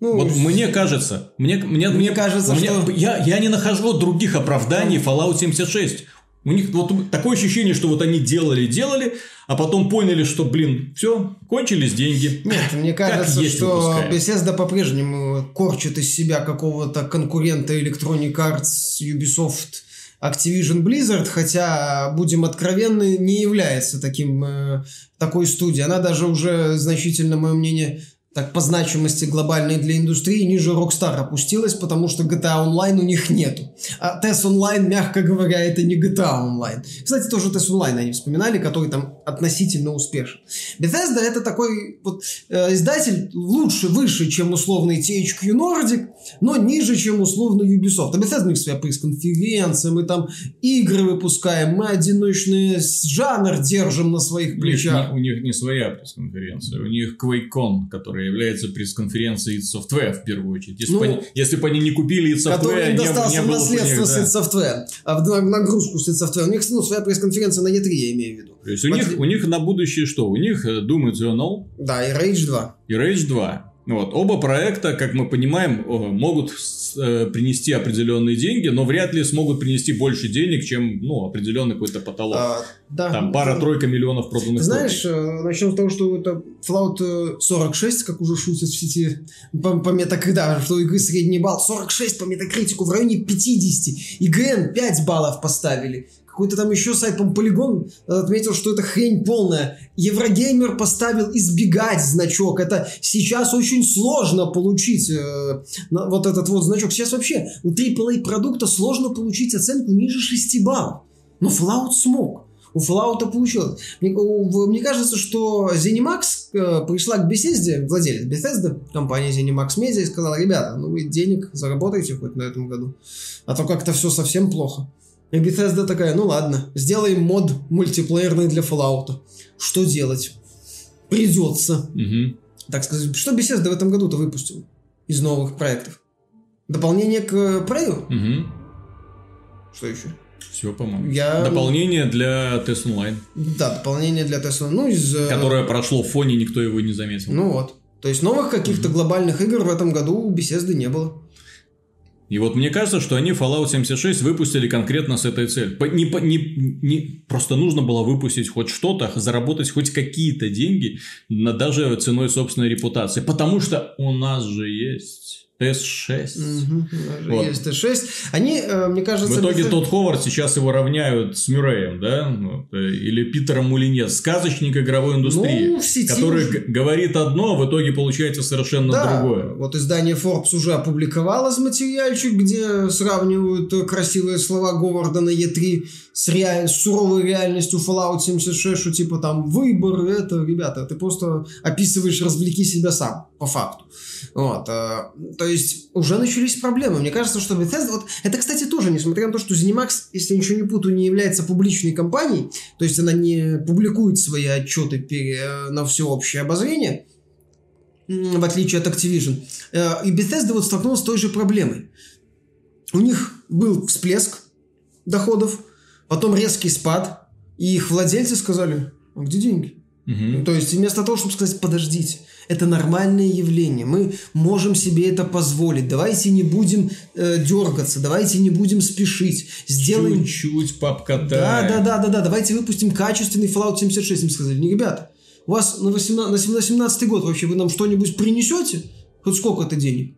Ну, Вот мне кажется, мне, мне, Мне кажется, мне- что- я, я не нахожу других оправданий Fallout 76. У них вот такое ощущение, что вот они делали, делали, а потом поняли, что, блин, все, кончились деньги. Нет, мне кажется, что выпускаем. Bethesda по-прежнему корчит из себя какого-то конкурента Electronic Arts, Ubisoft, Activision Blizzard, хотя, будем откровенны, не является таким, э, такой студией. Она даже уже значительно, мое мнение, так по значимости глобальной для индустрии ниже Rockstar опустилась, потому что GTA Online у них нету. А TES Online, мягко говоря, это не GTA Online. Кстати, тоже TES Online они вспоминали, который там относительно успешен. Bethesda это такой вот э, издатель лучше, выше, чем условный THQ Nordic, но ниже, чем условно Ubisoft. А Bethesda у них своя пресс-конференция, мы там игры выпускаем, мы одиночный жанр держим на своих У них, плечах. у них не своя пресс-конференция, у них QuakeCon, которая является пресс-конференцией id Software в первую очередь. Если, Ну, бы, они, если бы они не купили id Software, который им не, достался не бы наследство них, да. с id Software, а в на- нагрузку с id Software. У них ну, своя пресс-конференция на E3, я имею в виду. То есть у Вот них, у них на будущее что? У них э, Doom Eternal, Да, и Rage 2. и Rage 2. Вот. Оба проекта, как мы понимаем, э, могут э, принести определенные деньги, но вряд ли смогут принести больше денег, чем ну, определенный какой-то потолок. А, да. Там пара-тройка миллионов проданных Ты знаешь, э, начнем с того, что это Fallout э, 46, как уже шутят в сети, по, по метакритику, да, что игры средний балл 46 по метакритику в районе 50. IGN 5 баллов поставили. Какой-то там еще сайт, по Полигон отметил, что это хрень полная. Еврогеймер поставил избегать значок. Это сейчас очень сложно получить э, вот этот вот значок. Сейчас вообще у AAA продукта сложно получить оценку ниже 6 баллов. Но Fallout смог. У Fallout получилось. Мне, у- мне кажется, что ZeniMax э, пришла к Bethesda, владелец Bethesda, компания ZeniMax Media, и сказала, ребята, ну вы денег заработаете хоть на этом году, а то как-то все совсем плохо. И Bethesda такая, ну ладно, сделаем мод мультиплеерный для Fallout. Что делать? Придется. Мгм. Так сказать, что Bethesda в этом году-то выпустил из новых проектов? Дополнение к э, Prey? Мгм. Что еще? Все, по-моему. Я... Дополнение для Тест Онлайн, Да, дополнение для Tesla. Ну, из... э, которое прошло в фоне, никто его не заметил. Ну вот. То есть новых каких-то глобальных игр в этом году у Bethesda не было. И вот мне кажется, что они Fallout 76 выпустили конкретно с этой целью. Не, не, не- просто нужно было выпустить хоть что-то, заработать хоть какие-то деньги, даже ценой собственной репутации. Потому что у нас же есть TS6. Мгм. Даже Вот. Есть Т6. Они, э, мне кажется... В итоге Bethesda- тот Ховард сейчас его равняют с Мюрреем, да? Э, Или Питером Мулине, сказочник игровой индустрии, Ну, который уже. говорит одно, а в итоге получается совершенно Да, другое. вот издание Forbes уже опубликовало материальчик, где сравнивают э, красивые слова Говарда на Е3 с, реаль... с суровой реальностью Fallout 76, что типа там выбор, это, ребята, ты просто описываешь «развлеки себя сам», по факту. Вот, э, то есть уже начались проблемы. Мне кажется, что Bethesda, вот это, кстати, тоже, несмотря на то, что ZeniMax, если я ничего не путаю, не является публичной компанией, то есть она не публикует свои отчеты пере- на всеобщее обозрение, в отличие от Activision. Э, И Bethesda вот столкнулась с той же проблемой. У них был всплеск доходов, потом резкий спад, и их владельцы сказали, а где деньги? Мгм. То есть вместо того, чтобы сказать, подождите, это нормальное явление, мы можем себе это позволить, давайте не будем э, дергаться, давайте не будем спешить, сделаем... Чуть-чуть попкатай. Да, да, да, да, да, давайте выпустим качественный Fallout 76, им сказали, не, ребята, У вас на 18, на 17 год вообще вы нам что-нибудь принесете? Хоть сколько-то денег?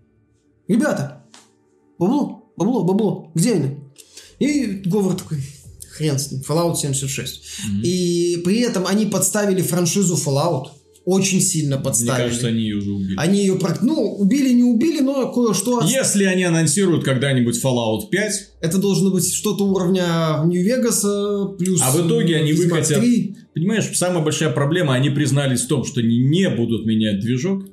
Ребята, бабло, бабло, бабло, где они? И Говор такой, хрен с ним, Fallout 76. Mm-hmm. И при этом они подставили франшизу Fallout очень сильно подставили. Мне кажется, они ее уже убили. Они ее, ну, убили, не убили, но кое-что... Если они анонсируют когда-нибудь Fallout 5... Это должно быть что-то уровня Нью-Вегаса плюс... А в итоге они выкатят... 3. Понимаешь, самая большая проблема, они признались в том, что они не будут менять движок.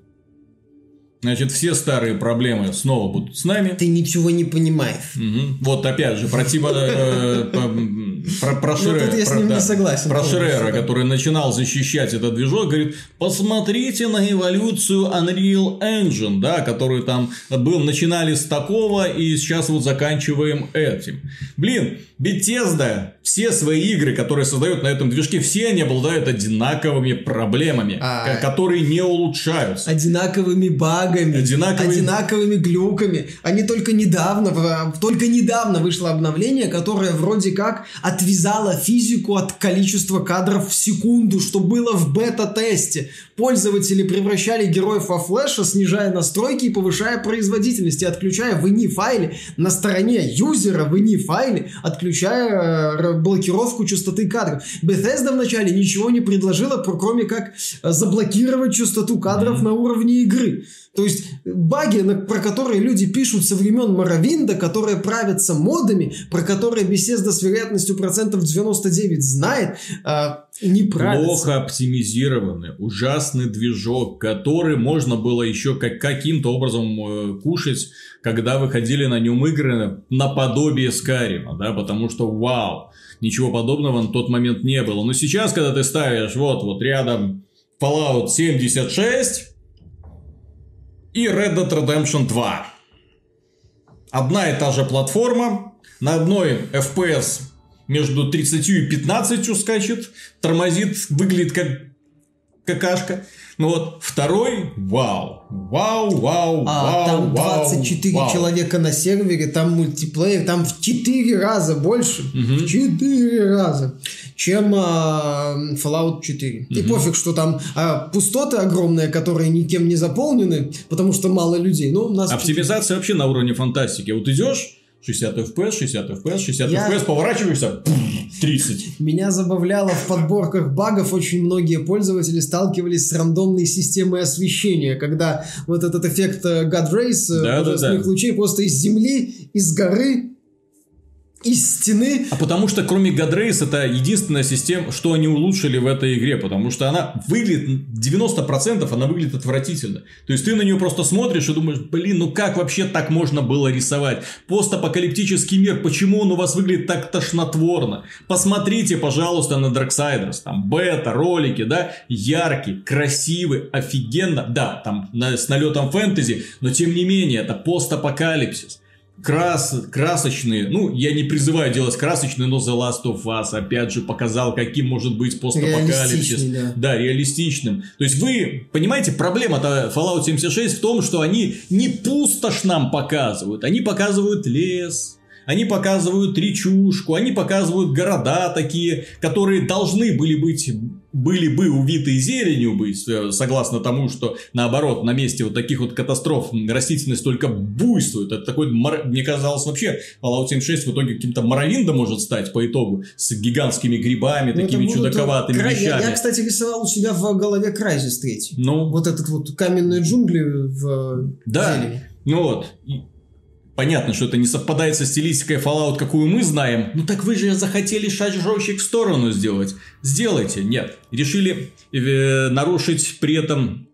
Значит, все старые проблемы снова будут с нами. Ты ничего не понимаешь. Угу. Вот опять же, противо... Э, про, про, Шрера, я с ним не согласен. Про Шрера, который начинал защищать этот движок, говорит, посмотрите на эволюцию Unreal Engine, да, который там был, начинали с такого, и сейчас вот заканчиваем этим. Блин, Bethesda, все свои игры, которые создают на этом движке, все они обладают одинаковыми проблемами, а... которые не улучшаются. Одинаковыми багами. Одинаковыми... Одинаковыми глюками. Они только недавно, только недавно вышло обновление, которое вроде как отвязала физику от количества кадров в секунду, что было в бета-тесте. Пользователи превращали героев во флеша, снижая настройки и повышая производительность, и отключая в ini файле на стороне юзера в ini файле, отключая э, блокировку частоты кадров. Bethesda вначале ничего не предложила, кроме как э, заблокировать частоту кадров mm-hmm. на уровне игры. То есть баги, про которые люди пишут со времен Моровинда, которые правятся модами, про которые Bethesda с вероятностью процентов 99 знает, э, не правится. Плохо оптимизированный, ужасный движок, который можно было еще как, каким-то образом э, кушать, когда выходили на нем игры наподобие Скарима, да, потому что вау, ничего подобного на тот момент не было. Но сейчас, когда ты ставишь вот, вот рядом Fallout 76, и Red Dead Redemption 2. Одна и та же платформа, на одной FPS между 30 и 15 скачет, тормозит, выглядит как какашка. Ну вот, второй, вау, вау, вау, а, вау, там 24 вау. человека на сервере, там мультиплеер, там в 4 раза больше, угу. в 4 раза, чем а, Fallout 4. Угу. И пофиг, что там а, пустоты огромные, которые никем не заполнены, потому что мало людей. Ну, у нас Оптимизация вообще на уровне фантастики. Вот идешь, 60 FPS, 60 FPS, 60 я... FPS, поворачиваешься, 30. Меня забавляло в подборках багов, очень многие пользователи сталкивались с рандомной системой освещения, когда вот этот эффект э, God Rays, э, да, да, да. лучей просто из земли, из горы из стены. А потому что кроме Гадрейс это единственная система, что они улучшили в этой игре, потому что она выглядит, 90% она выглядит отвратительно. То есть ты на нее просто смотришь и думаешь, блин, ну как вообще так можно было рисовать? Постапокалиптический мир, почему он у вас выглядит так тошнотворно? Посмотрите, пожалуйста, на Darksiders, там бета, ролики, да, яркий, красивый, офигенно, да, там с налетом фэнтези, но тем не менее это постапокалипсис крас, красочные, ну, я не призываю делать красочные, но The Last of Us, опять же, показал, каким может быть постапокалипсис. Да. да, реалистичным. То есть, вы понимаете, проблема-то Fallout 76 в том, что они не пустошь нам показывают, они показывают лес, они показывают речушку, они показывают города такие, которые должны были быть были бы увиты зеленью быть, э, согласно тому, что наоборот, на месте вот таких вот катастроф растительность только буйствует. Это такой, мне казалось вообще, Fallout 76 в итоге каким-то Моровиндом может стать по итогу, с гигантскими грибами, ну, такими чудаковатыми край... вещами. Я, я, кстати, рисовал у себя в голове Crysis 3. Ну? Вот этот вот каменные джунгли в да. зелени. Ну вот, Понятно, что это не совпадает со стилистикой Fallout, какую мы знаем. Ну так вы же захотели шажочек в сторону сделать. Сделайте. Нет. Решили э, нарушить при этом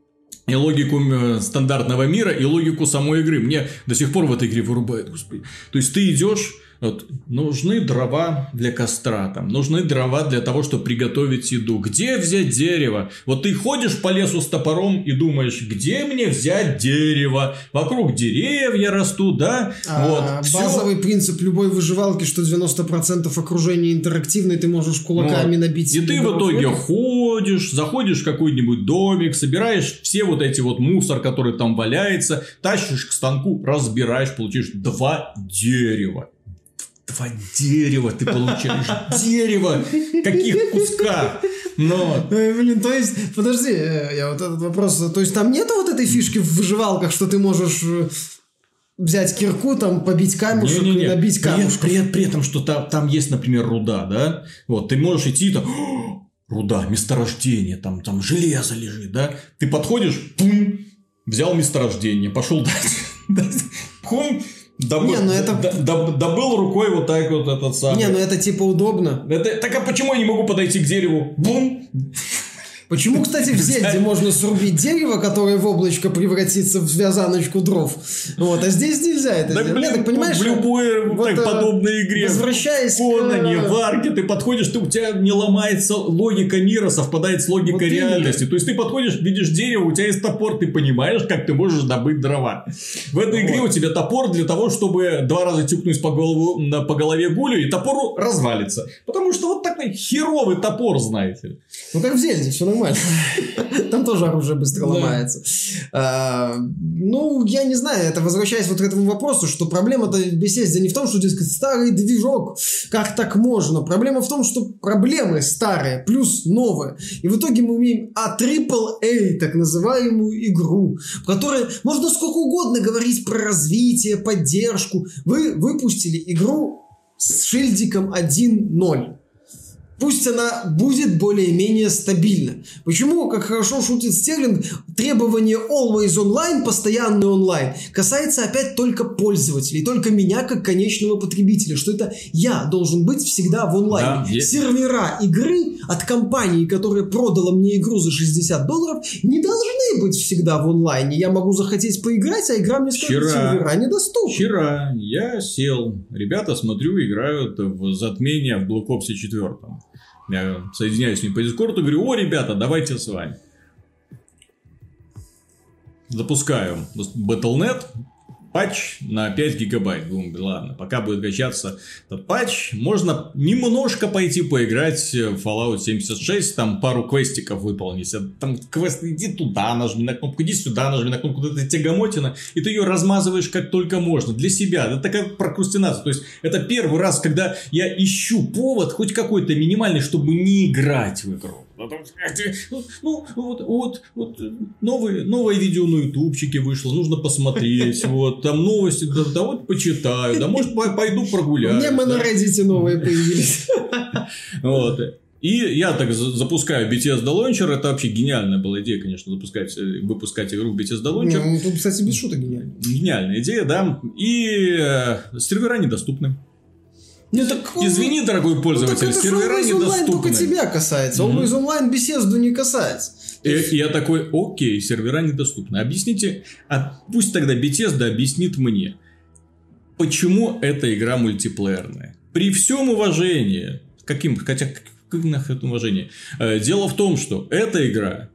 и логику э, стандартного мира, и логику самой игры. Мне до сих пор в этой игре вырубает, господи. То есть ты идешь вот, нужны дрова для костра, там, нужны дрова для того, чтобы приготовить еду. Где взять дерево? Вот ты ходишь по лесу с топором и думаешь, где мне взять дерево? Вокруг деревья растут, да? А, вот, базовый все. принцип любой выживалки, что 90% окружения интерактивное, ты можешь кулаками вот. набить. И ты в итоге ходишь, заходишь в какой-нибудь домик, собираешь все вот эти вот мусор, который там валяется, тащишь к станку, разбираешь, получишь два дерева Два дерева ты получаешь. Дерево! Каких кусках? Но... Блин, то есть, подожди, э, я вот этот вопрос, то есть там нету вот этой фишки в выживалках, что ты можешь э, взять кирку, там, побить камушек, Не-не-не. и набить При, камушек. при, при этом, что там, там есть, например, руда, да? Вот, ты можешь идти там, «О, руда, месторождение, там, там железо лежит, да? Ты подходишь, пум, взял месторождение, пошел дальше. Пум, добыл, Не, ну это- доб- добыл рукой вот так вот этот самый. Не, ну это типа удобно. Это- так а почему я не могу подойти к дереву? Бум! Почему, кстати, в Зельде можно срубить дерево, которое в облачко превратится в вязаночку дров? Вот, а здесь нельзя это Да, сделать. блин, Не, так понимаешь, в любой вот, так, э, подобной игре. возвращаясь в Конане, к- в Арке, ты подходишь, ты, у тебя не ломается логика мира, совпадает с логикой Вот именно. реальности. То есть ты подходишь, видишь дерево, у тебя есть топор, ты понимаешь, как ты можешь добыть дрова. В этой игре у тебя топор для того, чтобы два раза тюкнуть по, голову, по голове гулю, и топор развалится. Потому что вот такой херовый топор, знаете ли. Ну, как в Зельде, все нормально. Там тоже оружие быстро ломается. А, ну, я не знаю, это возвращаясь вот к этому вопросу, что проблема-то в беседе не в том, что, дескать, старый движок, как так можно? Проблема в том, что проблемы старые, плюс новые. И в итоге мы имеем AAA, так называемую игру, в которой можно сколько угодно говорить про развитие, поддержку. Вы выпустили игру с шильдиком 1.0. Пусть она будет более-менее стабильна. Почему, как хорошо шутит Стерлинг, требование always online, постоянный онлайн, касается опять только пользователей, только меня как конечного потребителя, что это я должен быть всегда в онлайне. Да, Сервера игры от компании, которая продала мне игру за 60 долларов, не должны быть всегда в онлайне. Я могу захотеть поиграть, а игра мне скажет, Вчера- сервера недоступны. Вчера я сел, ребята, смотрю, играют в затмение в Black Ops 4. Я соединяюсь с ним по дискорду, говорю, о, ребята, давайте с вами. Запускаю Battle.net, патч на 5 гигабайт. Думаю, ладно, пока будет качаться этот патч, можно немножко пойти поиграть в Fallout 76, там пару квестиков выполнить. А Там квест, иди туда, нажми на кнопку, иди сюда, нажми на кнопку, эта тягомотина, и ты ее размазываешь как только можно, для себя. Это такая прокрастинация. То есть, это первый раз, когда я ищу повод, хоть какой-то минимальный, чтобы не играть в игру. Ну, там, Ну, вот, вот, вот, новые, новое видео на ютубчике вышло, нужно посмотреть, вот, там новости, да, да вот почитаю, да может по- пойду прогуляюсь. Мне мы да. на Reddit новые появились. Вот. И я так за- запускаю Bethesda Launcher. Это вообще гениальная была идея, конечно, запускать, э, выпускать игру в Bethesda Launcher. Ну, Тут, кстати, без шуток гениально. Гениальная идея, да. И э, сервера недоступны. Ну, так, Извини, дорогой ну, пользователь, так это ж сервера Always Online только недоступны. тебя касается. Мгм. Always Online беседу не касается. И и я такой, окей, сервера недоступны. Объясните, а пусть тогда Bethesda объяснит мне, почему эта игра мультиплеерная. При всем уважении, каким, хотя как нахрен уважение, Э, дело в том, что эта игра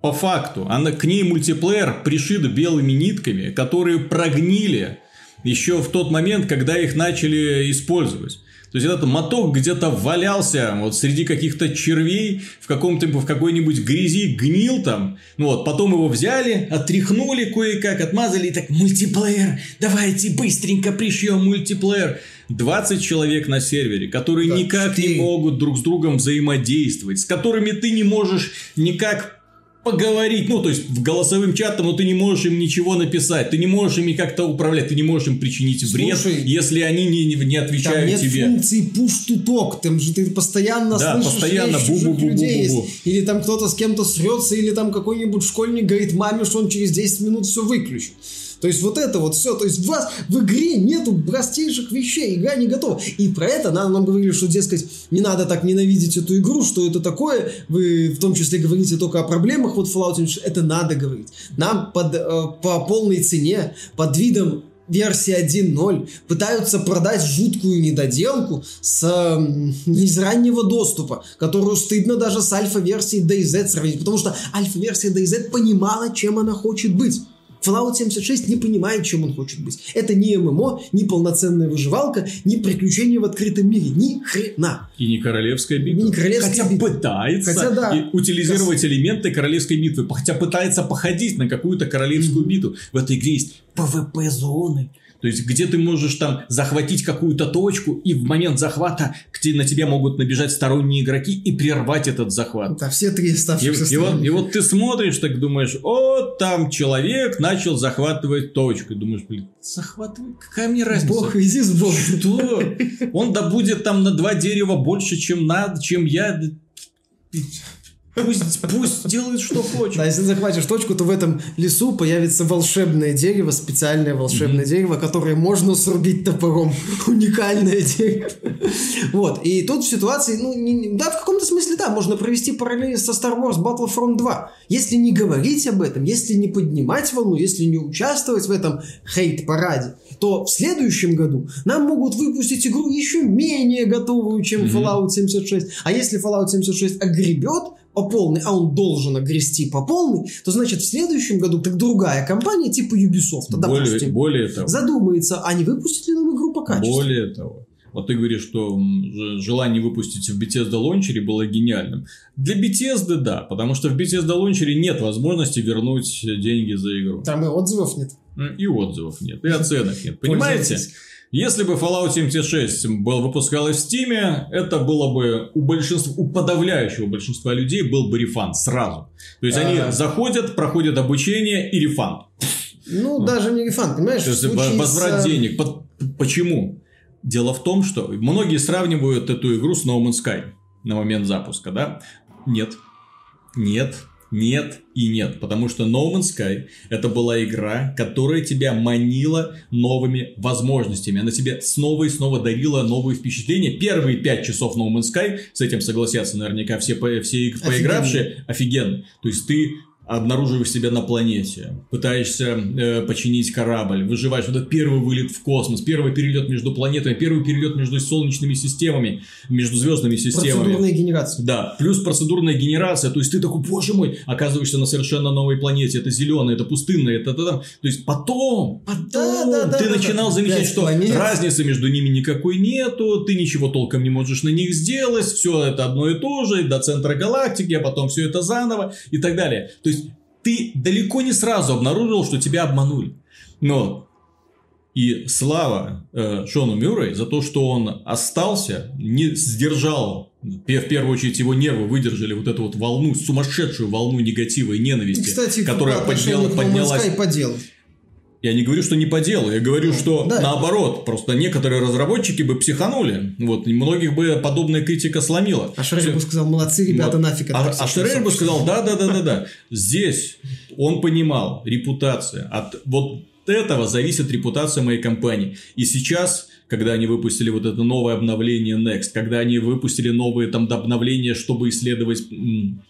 по факту, она, к ней мультиплеер пришит белыми нитками, которые прогнили еще в тот момент, когда их начали использовать. То есть этот моток где-то валялся вот среди каких-то червей в каком-то в какой-нибудь грязи гнил там. Ну вот, потом его взяли, отряхнули кое-как, отмазали и так мультиплеер, давайте быстренько пришьем мультиплеер. 20 человек на сервере, которые Да, никак не четыре. могут друг с другом взаимодействовать, с которыми ты не можешь никак поговорить, ну, то есть в голосовым чатом, но ты не можешь им ничего написать, ты не можешь ими как-то управлять, ты не можешь им причинить вред, Слушай, если они не, не, не Там отвечают нет тебе. функции push-to-talk, там же ты постоянно Да, слышишь постоянно речь чужих бу-бу-бу-бу-бу-бу. людей есть. Или там кто-то с кем-то срется, или там какой-нибудь школьник говорит маме, что он через 10 минут все выключит. То есть вот это вот все, то есть у вас в игре нету простейших вещей, игра не готова. И про это нам, нам говорили, что, дескать, не надо так ненавидеть эту игру, что это такое. Вы в том числе говорите только о проблемах, вот Fallout 76, это надо говорить. Нам под, э, по полной цене, под видом версии 1.0 пытаются продать жуткую недоделку с, м, из раннего доступа, которую стыдно даже с альфа-версией DayZ сравнить, потому что альфа-версия DayZ понимала, чем она хочет быть. Fallout 76 не понимает, чем он хочет быть. Это не ММО, не полноценная выживалка, не приключение в открытом мире. Ни хрена. И не королевская битва. Не королевская хотя битва. пытается Хотя да. утилизировать элементы королевской битвы. Хотя пытается походить на какую-то королевскую битву. В этой игре есть ПВП-зоны. То есть, где ты можешь там захватить какую-то точку, и в момент захвата к те- на тебя могут набежать сторонние игроки и прервать этот захват. Да, все три И, оставшихся и вот, страны. и вот ты смотришь, так думаешь, о, там человек начал захватывать точку. И думаешь, блин, захватывай, какая мне разница? Бог, иди с Богом. Что? Он добудет там на два дерева больше, чем надо, чем я. Пусть, пусть делает, что хочет. Да, если захватишь точку, то в этом лесу появится волшебное дерево, специальное волшебное дерево, которое можно срубить топором. Уникальное дерево. Вот. И тут в ситуации, ну, не- да, в каком-то смысле, да, можно провести параллели со Star Wars Battlefront 2. Если не говорить об этом, если не поднимать волну, если не участвовать в этом хейт-параде, то в следующем году нам могут выпустить игру еще менее готовую, чем Fallout 76. А если Fallout 76 огребет по полной, а он должен огрести по полной, то значит в следующем году так другая компания типа Ubisoft, Более, допустим, более того, задумается, а не выпустит ли нам игру по качеству. более того, вот ты говоришь, что желание выпустить в Bethesda лончере было гениальным. Для Bethesda да, потому что в Bethesda лончере нет возможности вернуть деньги за игру. Там и отзывов нет. И отзывов нет, и оценок нет. Понимаете? Если бы Fallout 76 был, выпускалась в Steam, это было бы у большинства, у подавляющего большинства людей был бы рефанд сразу. То есть они А. заходят, проходят обучение и рефанд. Ну, даже не рефанд, понимаешь? То есть возврат денег. По- Почему? Дело в том, что многие сравнивают эту игру с No Man's Sky на момент запуска, да? Нет. Нет. Нет и нет, потому что No Man's Sky это была игра, которая тебя манила новыми возможностями. Она тебе снова и снова дарила новые впечатления. Первые пять часов No Man's Sky, с этим согласятся наверняка все, все поигравшие, офигенно. То есть ты обнаруживаешь себя на планете, пытаешься э, починить корабль, выживаешь. Вот этот первый вылет в космос, первый перелет между планетами, первый перелет между солнечными системами, между звездными системами. процедурная генерация. Да, плюс процедурная генерация, то есть ты такой, боже мой, оказываешься на совершенно новой планете, это зеленое, это пустынное, это, там. то есть потом, потом Да, да, да, ты да, начинал да. замечать, Пять что планет. разницы между ними никакой нету, ты ничего толком не можешь на них сделать, все это одно и то же, до центра галактики, а потом все это заново и так далее. То есть ты далеко не сразу обнаружил, что тебя обманули. Но и слава э, Шону Мюррей за то, что он остался, не сдержал, в первую очередь его нервы выдержали вот эту вот волну, сумасшедшую волну негатива и ненависти, Кстати, которая подняла- поднялась. По делу. Я не говорю, что не по делу, я говорю, что да. наоборот, просто некоторые разработчики бы психанули, вот, и многих бы подобная критика сломила. А Шрек бы сказал, молодцы, ребята, Вот. нафиг. А, а Шрер бы сообщества». сказал, да, да, да, да, да. Здесь он понимал, репутация. От вот этого зависит репутация моей компании. И сейчас, когда они выпустили вот это новое обновление Next, когда они выпустили новые там обновления, чтобы исследовать м,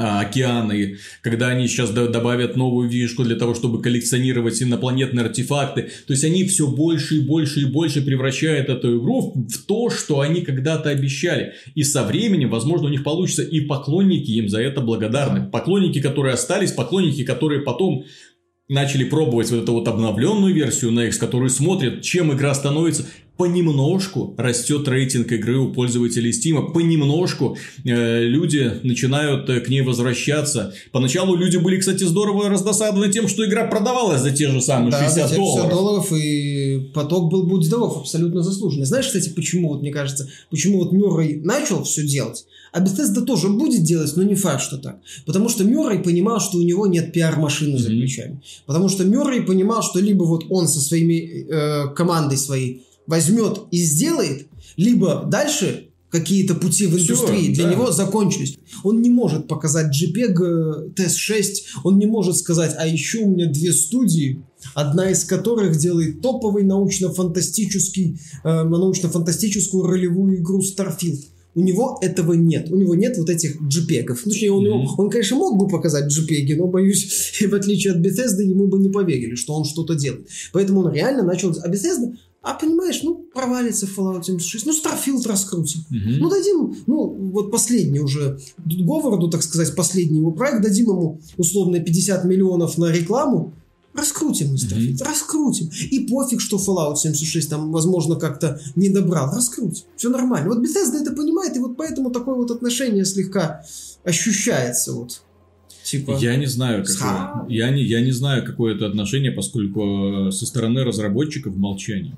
океаны, когда они сейчас до- добавят новую вишку для того, чтобы коллекционировать инопланетные артефакты. То есть они все больше и больше и больше превращают эту игру в то, что они когда-то обещали. И со временем, возможно, у них получится, и поклонники им за это благодарны. Поклонники, которые остались, поклонники, которые потом начали пробовать вот эту вот обновленную версию Next, которые смотрят, чем игра становится, понемножку растет рейтинг игры у пользователей Steam, понемножку э, люди начинают э, к ней возвращаться. Поначалу люди были, кстати, здорово раздосадованы тем, что игра продавалась за те же самые Да, 60 за те долларов. долларов, и поток был будь здоров, абсолютно заслуженный. Знаешь, кстати, почему, вот мне кажется, почему вот Мюррей начал все делать, а Bethesda тоже будет делать, но не факт, что так. Потому что Мюррей понимал, что у него нет пиар-машины за плечами. Потому что Мюррей понимал, что либо вот он со своими э, командой своей возьмет и сделает, либо дальше какие-то пути в индустрии для да. него закончились. Он не может показать JPEG э, TS6, он не может сказать, а еще у меня две студии, одна из которых делает топовый научно-фантастический, э, научно-фантастическую ролевую игру Starfield. У него этого нет. У него нет вот этих JPEG-ов. Ну, Точнее, он, Мгм. он, конечно, мог бы показать JPEG, но, боюсь, в отличие от Bethesda, ему бы не поверили, что он что-то делает. Поэтому он реально начал... А Bethesda, а понимаешь, ну, провалится Fallout 76, ну, Starfield раскрутим. Мгм. Ну, дадим, ну, вот последний уже Говарду, так сказать, последний его проект, дадим ему условно 50 миллионов на рекламу, Раскрутим мы Starfield, mm-hmm. раскрутим. И пофиг, что Fallout 76 там, возможно, как-то не добрал. Раскрутим. Все нормально. Вот Bethesda это понимает, и вот поэтому такое вот отношение слегка ощущается вот. Типа... Я не знаю, какое, я не, я не знаю, какое это отношение, поскольку э, со стороны разработчиков молчание.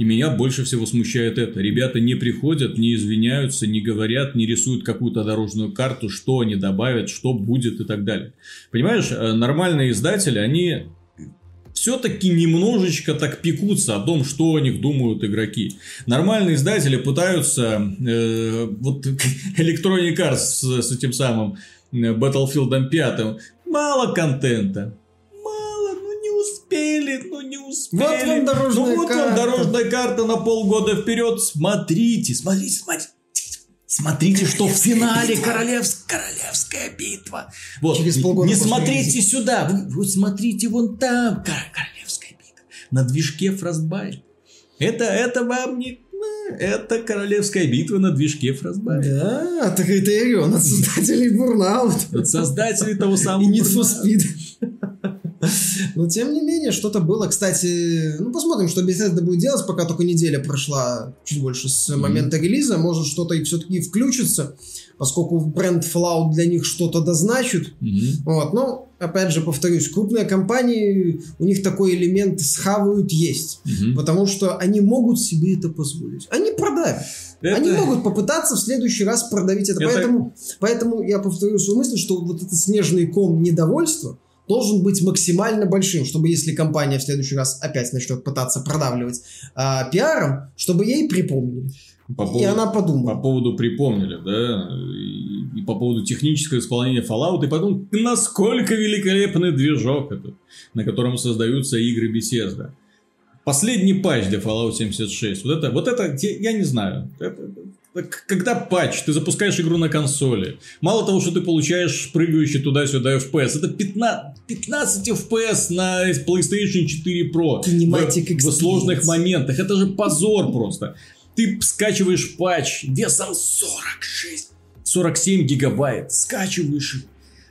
И меня больше всего смущает это. Ребята не приходят, не извиняются, не говорят, не рисуют какую-то дорожную карту, что они добавят, что будет и так далее. Понимаешь, э, нормальные издатели, они все-таки немножечко так пекутся о том, что о них думают игроки. Нормальные издатели пытаются, э, вот Electronic Arts с, с этим самым э, Battlefield 5, мало контента, успели, ну. Вот вам дорожная ну, вот карта. вам дорожная карта на полгода вперед. Смотрите, смотрите, смотрите. Смотрите, что в финале королевс... королевская битва. Вот. Через полгода не смотрите сюда, вы, вы смотрите вон там. Королевская битва. На движке Frostbite. Это, это вам не... Это королевская битва на движке Frostbite. Да, так это Ирион от создателей Burnout. От создателей того самого И Need for Speed. Но тем не менее, что-то было. Кстати, ну посмотрим, что Bethesda будет делать, пока только неделя прошла, чуть больше с mm-hmm. момента релиза. Может, что-то и все-таки включится, поскольку бренд Fallout для них что-то дозначит. Mm-hmm. Вот, но, опять же, повторюсь, крупные компании, у них такой элемент схавают есть. Mm-hmm. Потому что они могут себе это позволить. Они продавят. Это... Они могут попытаться в следующий раз продавить это. это... Поэтому, поэтому я повторю свою мысль, что вот этот снежный ком недовольства, должен быть максимально большим, чтобы если компания в следующий раз опять начнет пытаться продавливать а, пиаром, чтобы ей припомнили. По поводу, и она подумала. По поводу припомнили, да, и, и по поводу технического исполнения Fallout, и потом, насколько великолепный движок этот, на котором создаются игры Bethesda. Последний патч для Fallout 76. Вот это, вот это, я не знаю. Это, когда патч, ты запускаешь игру на консоли, мало того, что ты получаешь прыгающий туда-сюда FPS, это 15, 15 FPS на PlayStation 4 Pro в, в сложных моментах. Это же позор просто. Ты скачиваешь патч весом 46, 47 гигабайт, скачиваешь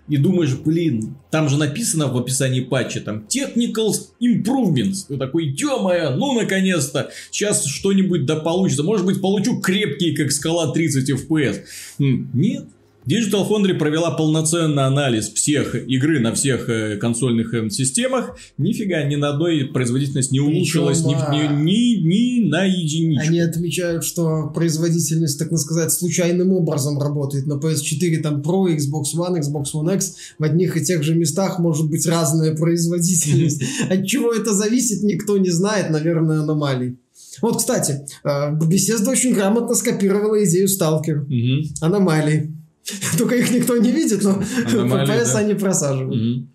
и думаешь, блин, там же написано в описании патча, там, technical improvements. Ты такой, ё ну наконец-то, сейчас что-нибудь да получится. Может быть, получу крепкий, как скала 30 FPS. Нет, Digital Foundry провела полноценный анализ всех игры на всех э, консольных э, системах. Нифига, ни на одной производительность не улучшилась, ни, ни, ни, ни на единичку. Они отмечают, что производительность, так сказать, случайным образом работает. На PS4 там Pro, Xbox One, Xbox One X в одних и тех же местах может быть разная производительность. От чего это зависит, никто не знает, наверное, аномалий. Вот, кстати, э, Bethesda очень грамотно скопировала идею Сталкер. Угу. Только их никто не видит, но да. они просаживают. Угу.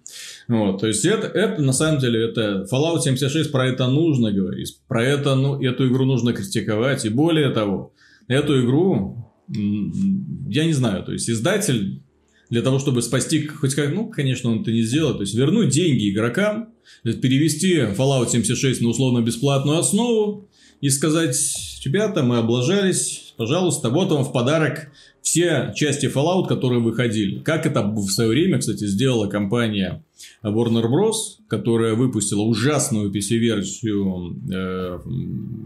Вот, то есть это, это на самом деле это Fallout 76 про это нужно говорить, про это ну эту игру нужно критиковать и более того эту игру я не знаю, то есть издатель для того, чтобы спасти хоть как, ну, конечно, он это не сделает, то есть вернуть деньги игрокам, перевести Fallout 76 на условно-бесплатную основу и сказать, ребята, мы облажались, пожалуйста, вот вам в подарок все части Fallout, которые выходили. Как это в свое время, кстати, сделала компания Warner Bros., которая выпустила ужасную PC-версию э,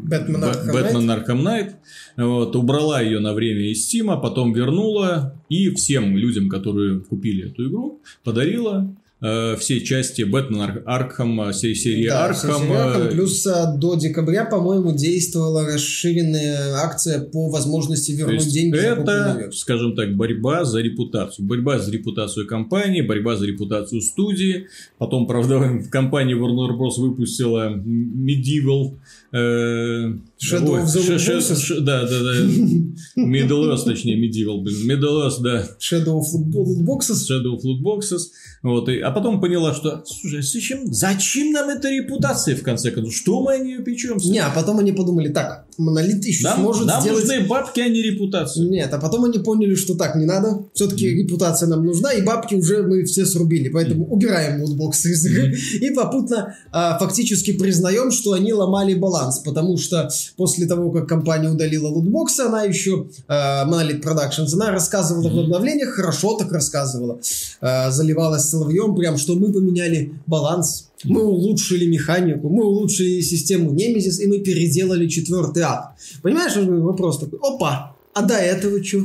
Batman, Arkham, Knight, вот, убрала ее на время из Steam, а потом вернула и всем людям, которые купили эту игру, подарила все части Бэтмен Аркхам, всей серии да, Аркхам. Э, плюс э, до декабря, по-моему, действовала расширенная акция по возможности вернуть деньги. Это, скажем так, борьба за репутацию. Борьба за репутацию компании, борьба за репутацию студии. Потом, правда, компания Warner Bros. выпустила Medieval Shadow of the Да, да, да. Middle Earth, точнее, Medieval, блин. Middle Earth, да. Shadow of Lootboxes. Shadow of Lootboxes. Вот, и, а потом поняла, что, слушай, зачем, зачем нам эта репутация, в конце концов? Что мы о нее печемся? Не, а потом они подумали, так, Монолит еще нам, сможет нам сделать... нужны бабки, а не репутация. Нет, а потом они поняли, что так не надо. Все-таки mm. репутация нам нужна, и бабки уже мы все срубили. Поэтому mm. убираем лутбоксы из игры. Mm. И попутно а, фактически признаем, что они ломали баланс. Потому что после того, как компания удалила лутбоксы, она еще, а, Monolith Productions, она рассказывала mm. в обновлениях, хорошо так рассказывала. А, заливалась соловьем прям, что мы поменяли баланс, мы улучшили механику, мы улучшили систему Немезис, и мы переделали четвертый акт. Понимаешь, вопрос такой, опа, а до этого что?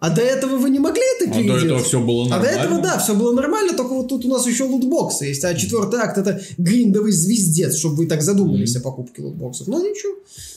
А до этого вы не могли это переделать? А до этого все было нормально. А до этого, да, все было нормально, только вот тут у нас еще лутбоксы есть. А четвертый акт это гриндовый звездец, чтобы вы так задумались mm-hmm. о покупке лутбоксов. Но ничего.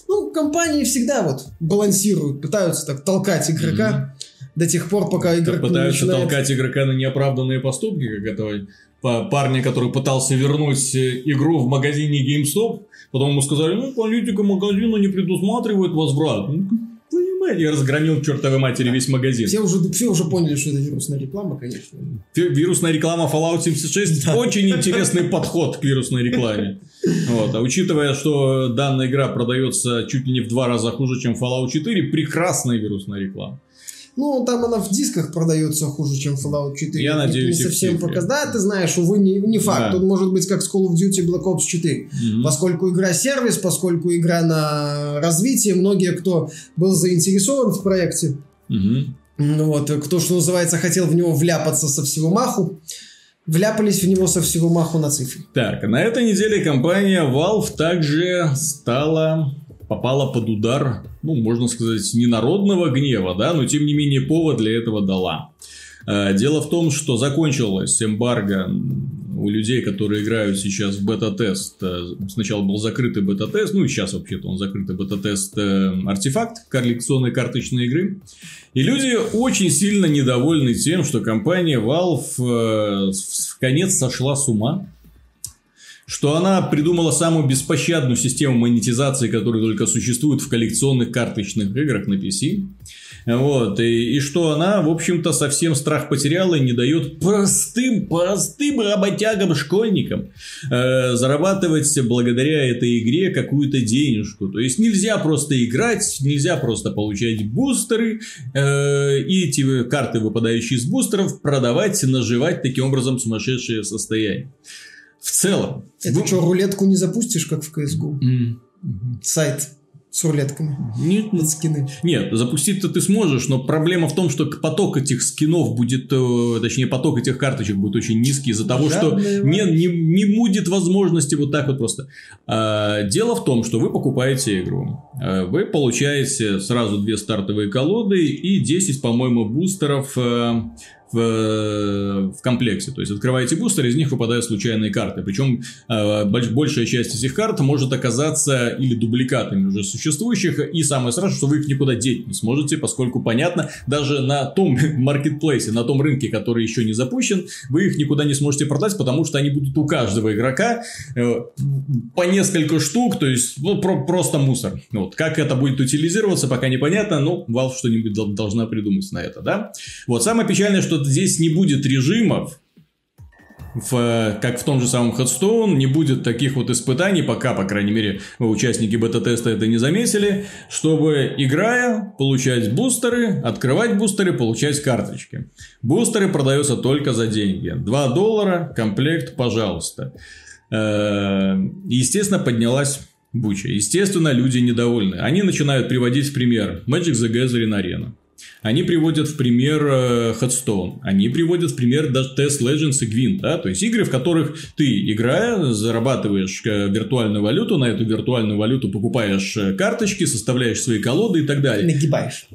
Ну, компании всегда вот балансируют, пытаются так толкать игрока mm-hmm. до тех пор, пока игрок Пытаются начинает... толкать игрока на неоправданные поступки, как этого парня, который пытался вернуть э, игру в магазине GameStop. Потом ему сказали, ну, политика магазина не предусматривает возврат. Ну, понимаете, я разгромил чертовой матери весь магазин. Все уже, все уже поняли, что это вирусная реклама, конечно. Вирусная реклама Fallout 76 да. очень интересный подход к вирусной рекламе. Вот. А учитывая, что данная игра продается чуть ли не в два раза хуже, чем Fallout 4, прекрасная вирусная реклама. Ну, там она в дисках продается хуже, чем Fallout 4. Я надеюсь, не совсем показ. Да, ты знаешь, увы, не, не факт. Да. Тут может быть как с Call of Duty Black Ops 4. Mm-hmm. Поскольку игра сервис, поскольку игра на развитие, многие, кто был заинтересован в проекте, mm-hmm. ну вот, кто, что называется, хотел в него вляпаться со всего маху, вляпались в него со всего маху на цифре. Так, на этой неделе компания Valve также стала попала под удар, ну, можно сказать, не народного гнева, да, но тем не менее повод для этого дала. Э, дело в том, что закончилась эмбарго у людей, которые играют сейчас в бета-тест. Э, сначала был закрытый бета-тест, ну и сейчас вообще-то он закрытый бета-тест э, артефакт коллекционной карточной игры. И люди очень сильно недовольны тем, что компания Valve в конец сошла с ума что она придумала самую беспощадную систему монетизации, которая только существует в коллекционных карточных играх на PC. Вот, и, и что она, в общем-то, совсем страх потеряла и не дает простым, простым работягам, школьникам э, зарабатывать благодаря этой игре какую-то денежку. То есть нельзя просто играть, нельзя просто получать бустеры э, и эти карты, выпадающие из бустеров, продавать, наживать таким образом сумасшедшее состояние в целом. Это вы... что, рулетку не запустишь, как в CSGO? Mm. Сайт с рулетками. Нет, под скины. Нет, запустить-то ты сможешь, но проблема в том, что поток этих скинов будет, э, точнее, поток этих карточек будет очень низкий из-за того, что не, не, не будет возможности вот так вот просто. А, дело в том, что вы покупаете игру. А, вы получаете сразу две стартовые колоды и 10, по-моему, бустеров э, в, в комплекте. То есть открываете бустер, из них выпадают случайные карты. Причем э, большая часть этих карт может оказаться или дубликатами уже существующих. И самое страшное, что вы их никуда деть не сможете, поскольку понятно, даже на том маркетплейсе, на том рынке, который еще не запущен, вы их никуда не сможете продать, потому что они будут у каждого игрока э, по несколько штук, то есть ну, про просто мусор. Вот. Как это будет утилизироваться, пока непонятно, но Valve что-нибудь должна придумать на это, да? Вот самое печальное, что здесь не будет режимов, в, как в том же самом Headstone, не будет таких вот испытаний, пока, по крайней мере, участники бета-теста это не заметили, чтобы, играя, получать бустеры, открывать бустеры, получать карточки. Бустеры продаются только за деньги. 2 доллара, комплект, пожалуйста. Э, естественно, поднялась буча. Естественно, люди недовольны. Они начинают приводить в пример Magic the Gathering Arena. Они приводят в пример э, Headstone, они приводят в пример даже Test Legends и Gwent, да, то есть игры, в которых ты, играя, зарабатываешь э, виртуальную валюту, на эту виртуальную валюту покупаешь э, карточки, составляешь свои колоды и так далее. Нагибаешь.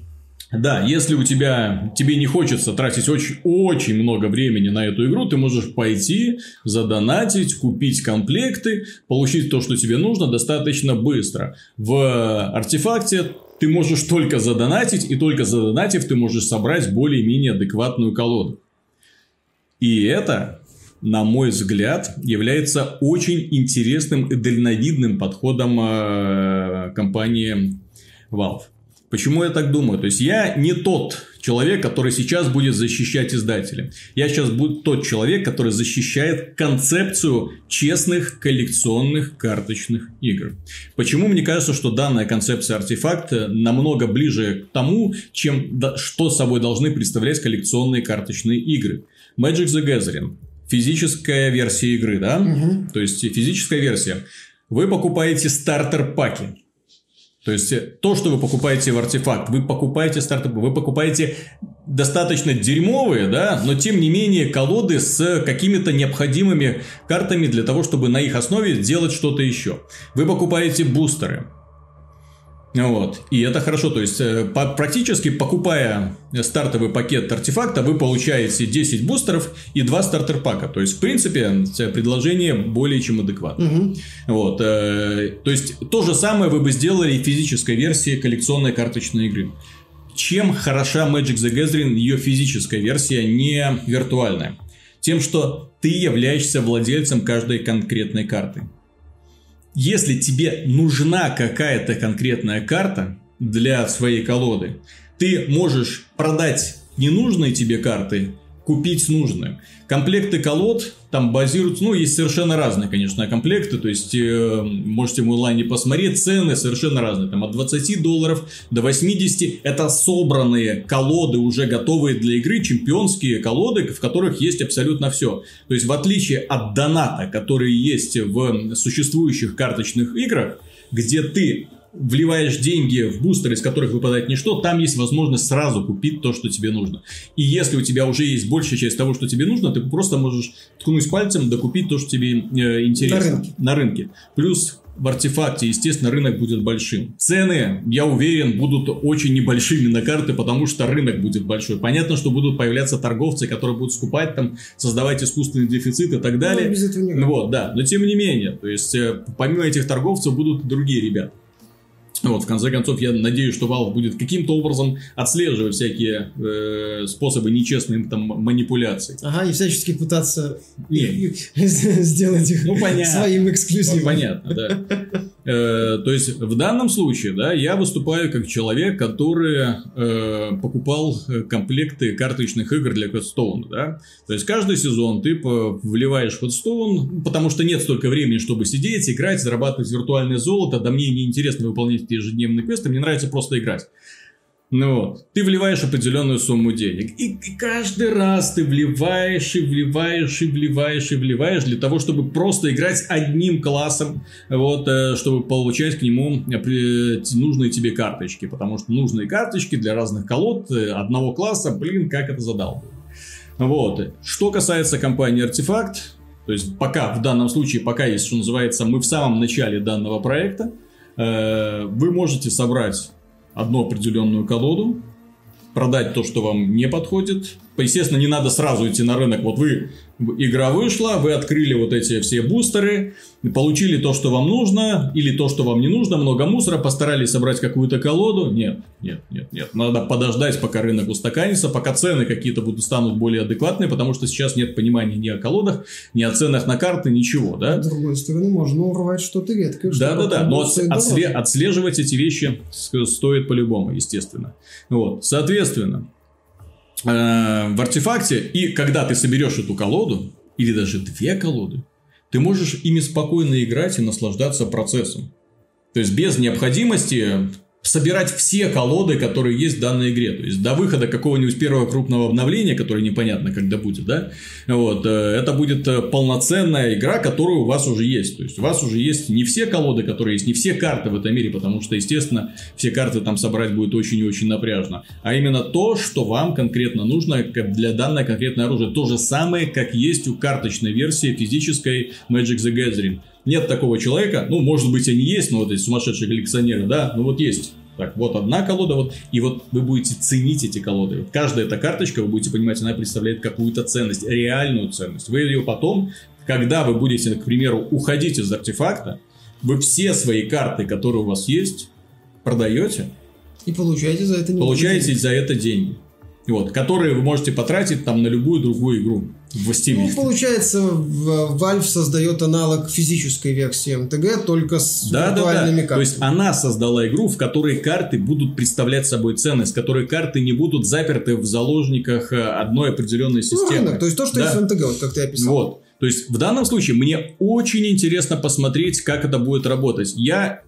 Да, если у тебя, тебе не хочется тратить очень, очень много времени на эту игру, ты можешь пойти, задонатить, купить комплекты, получить то, что тебе нужно достаточно быстро. В артефакте ты можешь только задонатить, и только задонатив ты можешь собрать более-менее адекватную колоду. И это, на мой взгляд, является очень интересным и дальновидным подходом э, компании Valve. Почему я так думаю? То есть я не тот человек, который сейчас будет защищать издателя. Я сейчас буду тот человек, который защищает концепцию честных коллекционных карточных игр. Почему мне кажется, что данная концепция артефакта намного ближе к тому, чем что собой должны представлять коллекционные карточные игры. Magic the Gathering. Физическая версия игры, да? Угу. То есть физическая версия. Вы покупаете стартер-паки То есть э, то, что вы покупаете в артефакт, вы покупаете стартапы, вы покупаете достаточно дерьмовые, да, но тем не менее колоды с какими-то необходимыми картами для того, чтобы на их основе сделать что-то еще. Вы покупаете бустеры. Вот. И это хорошо. То есть, э, по, практически покупая стартовый пакет артефакта, вы получаете 10 бустеров и 2 стартер-пака. То есть, в принципе, предложение более чем адекватное. Угу. Вот. Э, то есть, то же самое вы бы сделали в физической версии коллекционной карточной игры. Чем хороша Magic the Gathering, ее физическая версия, не виртуальная? Тем, что ты являешься владельцем каждой конкретной карты если тебе нужна какая-то конкретная карта для своей колоды, ты можешь продать ненужные тебе карты купить нужные. Комплекты колод там базируются, ну, есть совершенно разные, конечно, комплекты, то есть, э, можете в онлайне посмотреть, цены совершенно разные, там, от 20 долларов до 80, это собранные колоды, уже готовые для игры, чемпионские колоды, в которых есть абсолютно все. То есть, в отличие от доната, который есть в существующих карточных играх, где ты вливаешь деньги в бустер, из которых выпадает ничто, там есть возможность сразу купить то, что тебе нужно. И если у тебя уже есть большая часть того, что тебе нужно, ты просто можешь ткнуть пальцем, докупить то, что тебе э, интересно. На рынке. На рынке. Плюс в артефакте, естественно, рынок будет большим. Цены, я уверен, будут очень небольшими на карты, потому что рынок будет большой. Понятно, что будут появляться торговцы, которые будут скупать там, создавать искусственный дефицит и так далее. Ну, без этого не вот, да. Но тем не менее, то есть, э, помимо этих торговцев будут другие ребята. Вот, в конце концов, я надеюсь, что Valve будет каким-то образом отслеживать всякие э, способы нечестной там манипуляции. Ага, и всячески пытаться сделать их ну, своим эксклюзивом. Ну, понятно, да. Э, то есть, в данном случае, да, я выступаю как человек, который э, покупал комплекты карточных игр для Headstone, да. То есть, каждый сезон ты вливаешь Headstone, потому что нет столько времени, чтобы сидеть, играть, зарабатывать виртуальное золото, да мне неинтересно выполнять эти ежедневные квесты, мне нравится просто играть. Ну вот, ты вливаешь определенную сумму денег. И, и каждый раз ты вливаешь и вливаешь и вливаешь и вливаешь для того, чтобы просто играть одним классом, вот, э, чтобы получать к нему нужные тебе карточки. Потому что нужные карточки для разных колод э, одного класса, блин, как это задал. Вот. Что касается компании Артефакт, то есть пока, в данном случае, пока есть, что называется, мы в самом начале данного проекта, э, вы можете собрать одну определенную колоду, продать то, что вам не подходит. Естественно, не надо сразу идти на рынок. Вот вы игра вышла, вы открыли вот эти все бустеры, получили то, что вам нужно, или то, что вам не нужно, много мусора, постарались собрать какую-то колоду. Нет, нет, нет, нет. Надо подождать, пока рынок устаканится, пока цены какие-то будут станут более адекватные, потому что сейчас нет понимания ни о колодах, ни о ценах на карты, ничего, да? С другой стороны, можно урвать что-то редкое. Да, да, да, но отсле- отслеживать эти вещи стоит по-любому, естественно. Вот, соответственно, Э, в артефакте, и когда ты соберешь эту колоду, или даже две колоды, ты можешь ими спокойно играть и наслаждаться процессом. То есть без необходимости собирать все колоды, которые есть в данной игре. То есть до выхода какого-нибудь первого крупного обновления, которое непонятно когда будет, да, вот, э, это будет э, полноценная игра, которая у вас уже есть. То есть у вас уже есть не все колоды, которые есть, не все карты в этом мире, потому что, естественно, все карты там собрать будет очень и очень напряжно. А именно то, что вам конкретно нужно для данной конкретной оружия. То же самое, как есть у карточной версии физической Magic the Gathering нет такого человека, ну, может быть, они есть, но вот эти сумасшедшие коллекционеры, да, ну вот есть. Так, вот одна колода, вот, и вот вы будете ценить эти колоды. Вот каждая эта карточка, вы будете понимать, она представляет какую-то ценность, реальную ценность. Вы ее потом, когда вы будете, к примеру, уходить из артефакта, вы все свои карты, которые у вас есть, продаете. И получаете за это деньги. Получаете за это деньги вот, которые вы можете потратить там на любую другую игру в Steam. Ну, получается, Valve создает аналог физической версии МТГ, только с да, виртуальными да, да. картами. То есть она создала игру, в которой карты будут представлять собой ценность, в которой карты не будут заперты в заложниках э, одной определенной ну, системы. Ну, рынок, то есть то, что да. есть в МТГ, вот как ты описал. Вот. То есть в данном случае мне очень интересно посмотреть, как это будет работать. Я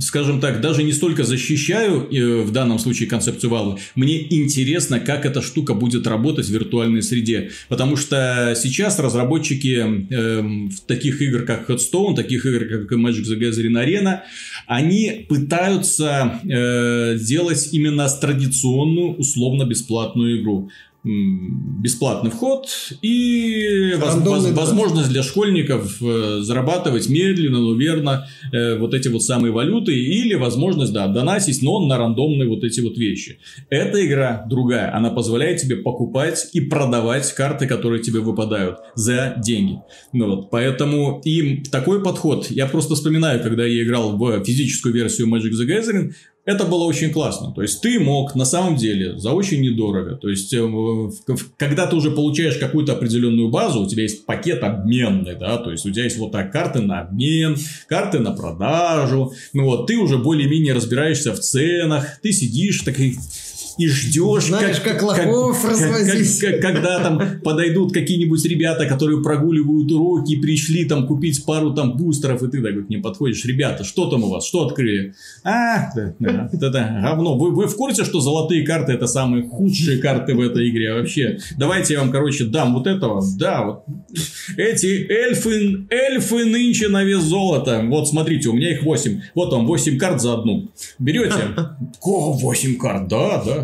скажем так, даже не столько защищаю э, в данном случае концепцию Valve, мне интересно, как эта штука будет работать в виртуальной среде. Потому что сейчас разработчики э, в таких игр, как Headstone, таких игр, как Magic the Gathering Arena, они пытаются э, делать именно традиционную условно-бесплатную игру бесплатный вход и воз, возможность для школьников э, зарабатывать медленно, но верно э, вот эти вот самые валюты или возможность, да, донатить, но на рандомные вот эти вот вещи. Эта игра другая, она позволяет тебе покупать и продавать карты, которые тебе выпадают за деньги. Ну вот, поэтому и такой подход, я просто вспоминаю, когда я играл в физическую версию Magic the Gathering, это было очень классно. То есть ты мог на самом деле за очень недорого. То есть э, когда ты уже получаешь какую-то определенную базу, у тебя есть пакет обменный, да, то есть у тебя есть вот так карты на обмен, карты на продажу. Ну вот ты уже более-менее разбираешься в ценах, ты сидишь такой ждешь, Знаешь, как, как лохов как, развозить. Как, как, когда там подойдут какие-нибудь ребята, которые прогуливают уроки, пришли там купить пару там бустеров, и ты так к ним подходишь, ребята, что там у вас, что открыли? А, да, да, да, да говно. Вы, вы в курсе, что золотые карты это самые худшие карты в этой игре вообще? Давайте я вам, короче, дам вот этого. Да, вот эти эльфы, эльфы нынче на вес золота. Вот смотрите, у меня их 8. Вот вам 8 карт за одну. Берете? О, 8 карт, да, да.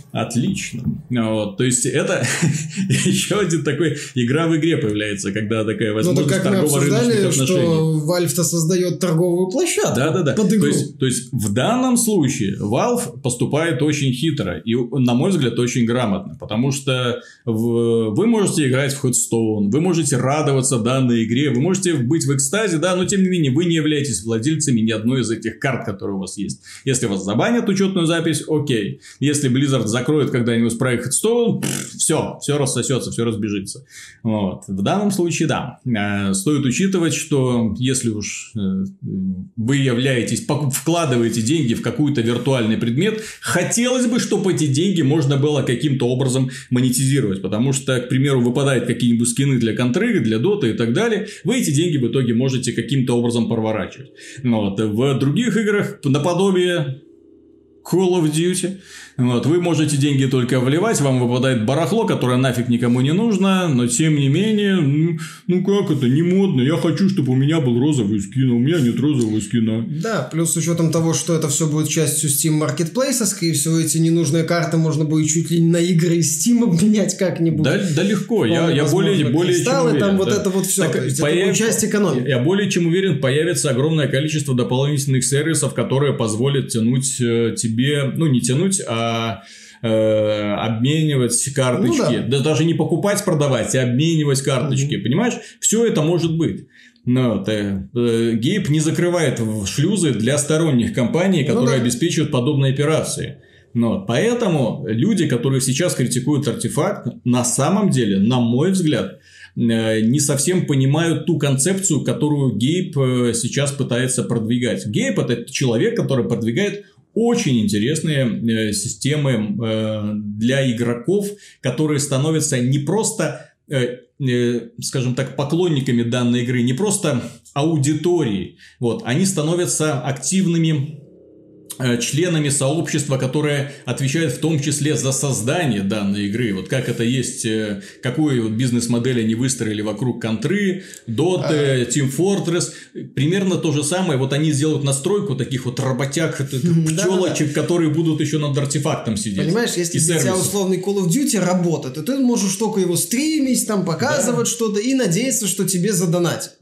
Отлично. Вот, то есть это еще один такой игра в игре появляется, когда такая возможность ну, как торгово-рыночных отношений. что Valve-то создает торговую площадку да, да, да. под игру. То есть, то есть в данном случае Valve поступает очень хитро и, на мой взгляд, очень грамотно, потому что в, вы можете играть в Headstone, вы можете радоваться данной игре, вы можете быть в экстазе, да, но тем не менее вы не являетесь владельцами ни одной из этих карт, которые у вас есть. Если вас забанят учетную запись, окей. Если Blizzard закроет когда-нибудь проект Headstone, все, все рассосется, все разбежится. Вот. В данном случае, да. Э, стоит учитывать, что если уж э, вы являетесь, вкладываете деньги в какой-то виртуальный предмет, хотелось бы, чтобы эти деньги можно было каким-то образом монетизировать. Потому что, к примеру, выпадают какие-нибудь скины для контры, для доты и так далее. Вы эти деньги в итоге можете каким-то образом проворачивать. Вот. В других играх наподобие Call of Duty вот, вы можете деньги только вливать, вам выпадает барахло, которое нафиг никому не нужно, но тем не менее, ну, ну как это, не модно, я хочу, чтобы у меня был розовый скин, а у меня нет розового скина. Да, плюс с учетом того, что это все будет частью Steam Marketplace, скорее всего, эти ненужные карты можно будет чуть ли не на игры из Steam обменять как-нибудь. Да, да легко, я, я более, более чем уверен. там да. вот это вот все, так, то есть появ... это часть экономики. Я более чем уверен, появится огромное количество дополнительных сервисов, которые позволят тянуть э, тебе, ну не тянуть, а э, обменивать карточки. Ну, да. да даже не покупать, продавать, а обменивать карточки. Угу. Понимаешь? Все это может быть. Но э, э, Гейб не закрывает шлюзы для сторонних компаний, ну которые ну, да. обеспечивают подобные операции. Но поэтому люди, которые сейчас критикуют артефакт, на самом деле, на мой взгляд, э, не совсем понимают ту концепцию, которую Гейб сейчас пытается продвигать. Гейб это человек, который продвигает очень интересные э, системы э, для игроков, которые становятся не просто э, скажем так, поклонниками данной игры, не просто аудиторией, вот, они становятся активными членами сообщества, которое отвечает в том числе за создание данной игры. Вот как это есть, э, какую вот бизнес-модель они выстроили вокруг контры, доты, Team Fortress. Примерно то же самое. Вот они сделают настройку таких вот работяг, пчелочек, которые будут еще над артефактом сидеть. Понимаешь, если для тебя условный Call of Duty работает, то ты можешь только его стримить, там показывать что-то и надеяться, что тебе задонатят.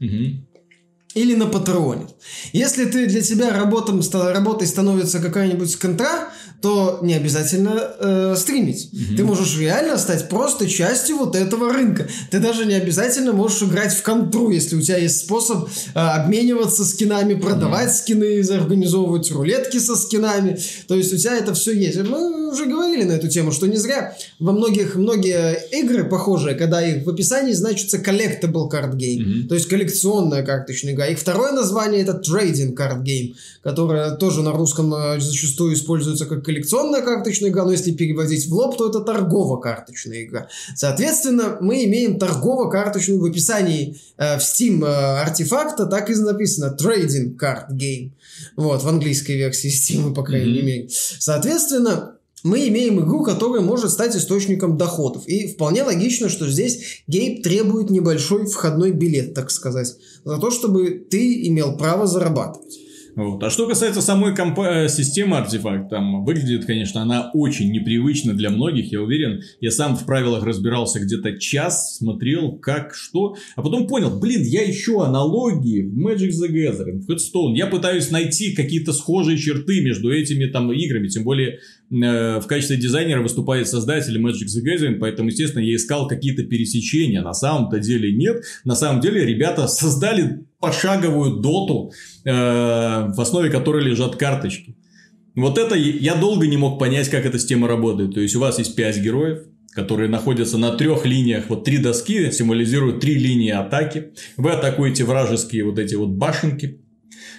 Или на Патреоне. Если ты для тебя работом, работой становится какая-нибудь контра, то не обязательно э, стримить. Угу. Ты можешь реально стать просто частью вот этого рынка. Ты даже не обязательно можешь играть в контру, если у тебя есть способ э, обмениваться скинами, продавать угу. скины, организовывать рулетки со скинами. То есть у тебя это все есть. Мы уже говорили на эту тему, что не зря во многих многие игры похожие, когда их в описании значится collectible card game, угу. то есть коллекционная карточная игра. Их второе название это trading card game, которое тоже на русском э, зачастую используется как коллекционная карточная игра, но если переводить в лоб, то это торгово-карточная игра. Соответственно, мы имеем торгово-карточную в описании э, в Steam э, артефакта, так и написано Trading Card Game. Вот, в английской версии Steam, по крайней mm-hmm. мере. Соответственно, мы имеем игру, которая может стать источником доходов. И вполне логично, что здесь Гейб требует небольшой входной билет, так сказать, за то, чтобы ты имел право зарабатывать. Вот. А что касается самой компа- э, системы артефакт, там выглядит, конечно, она очень непривычно для многих, я уверен. Я сам в правилах разбирался где-то час, смотрел, как, что, а потом понял, блин, я ищу аналогии в Magic the Gathering, в Headstone. Я пытаюсь найти какие-то схожие черты между этими там играми, тем более э, в качестве дизайнера выступает создатель Magic the Gathering, поэтому, естественно, я искал какие-то пересечения. На самом-то деле нет. На самом деле ребята создали пошаговую доту, э, в основе которой лежат карточки. Вот это я долго не мог понять, как эта система работает. То есть, у вас есть 5 героев, которые находятся на трех линиях, вот три доски символизируют три линии атаки. Вы атакуете вражеские вот эти вот башенки,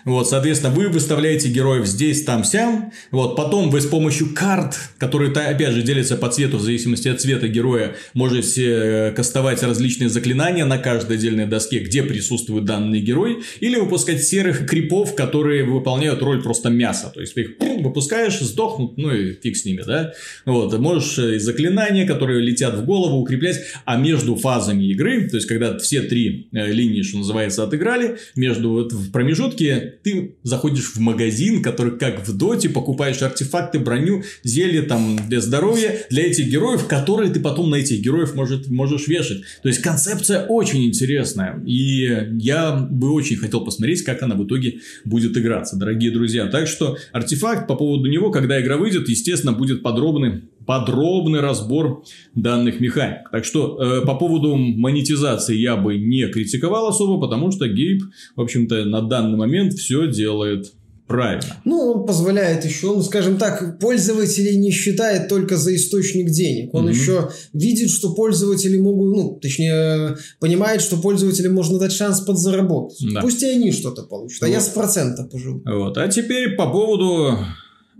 вот, соответственно, вы выставляете героев здесь, там, сям. Вот, потом вы с помощью карт, которые, опять же, делятся по цвету в зависимости от цвета героя, можете э, кастовать различные заклинания на каждой отдельной доске, где присутствует данный герой, или выпускать серых крипов, которые выполняют роль просто мяса. То есть, ты их выпускаешь, сдохнут, ну и фиг с ними, да? Вот, можешь э, заклинания, которые летят в голову, укреплять, а между фазами игры, то есть, когда все три э, линии, что называется, отыграли, между вот, в промежутке ты заходишь в магазин, который как в доте, покупаешь артефакты, броню, зелье там для здоровья, для этих героев, которые ты потом на этих героев может, можешь вешать. То есть, концепция очень интересная. И я бы очень хотел посмотреть, как она в итоге будет играться, дорогие друзья. Так что, артефакт по поводу него, когда игра выйдет, естественно, будет подробный подробный разбор данных механик. Так что э, по поводу монетизации я бы не критиковал особо, потому что Гейб, в общем-то, на данный момент все делает правильно. Ну, он позволяет еще, ну, скажем так, пользователей не считает только за источник денег. Он mm-hmm. еще видит, что пользователи могут, ну, точнее, понимает, что пользователям можно дать шанс подзаработать. Да. Пусть и они что-то получат, а вот. я с процента поживу. Вот. А теперь по поводу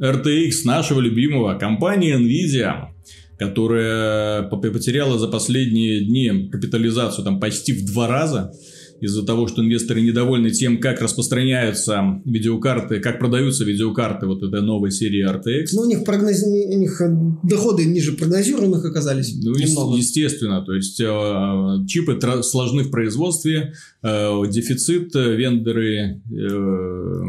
RTX нашего любимого, компания Nvidia, которая потеряла за последние дни капитализацию там почти в два раза из-за того, что инвесторы недовольны тем, как распространяются видеокарты, как продаются видеокарты вот этой новой серии RTX. Ну, у них, прогноз... у них доходы ниже прогнозируемых оказались ну, немного. Естественно, то есть э, чипы сложны в производстве, э, дефицит, э, вендоры э,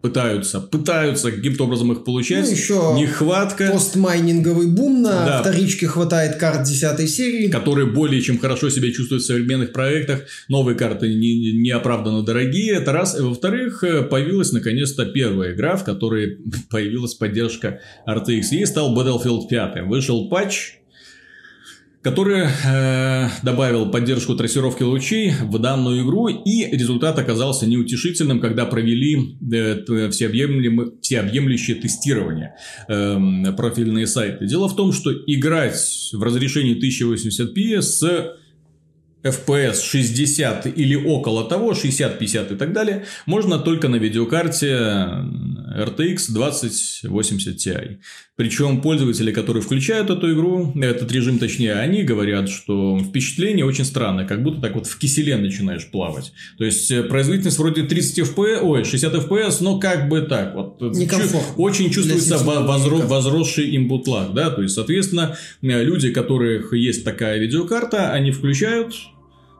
пытаются, пытаются каким-то образом их получать. Ну, еще Нехватка. Постмайнинговый бум на да. вторичке хватает карт 10 серии. Которые более чем хорошо себя чувствуют в современных проектах. Новые карты не, не оправданно дорогие. Это раз. И во-вторых, появилась наконец-то первая игра, в которой появилась поддержка RTX. Ей стал Battlefield 5. Вышел патч который э, добавил поддержку трассировки лучей в данную игру, и результат оказался неутешительным, когда провели э, всеобъемлющее тестирование э, профильные сайты. Дело в том, что играть в разрешении 1080p с FPS 60 или около того, 60, 50 и так далее, можно только на видеокарте RTX 2080 Ti. Причем пользователи, которые включают эту игру, этот режим точнее, они говорят, что впечатление очень странное, как будто так вот в киселе начинаешь плавать. То есть, э, производительность вроде 30 FPS, ой, 60 FPS, но как бы так вот. Очень чувствуется возро- возросший lag, да, то есть, соответственно, э, люди, у которых есть такая видеокарта, они включают,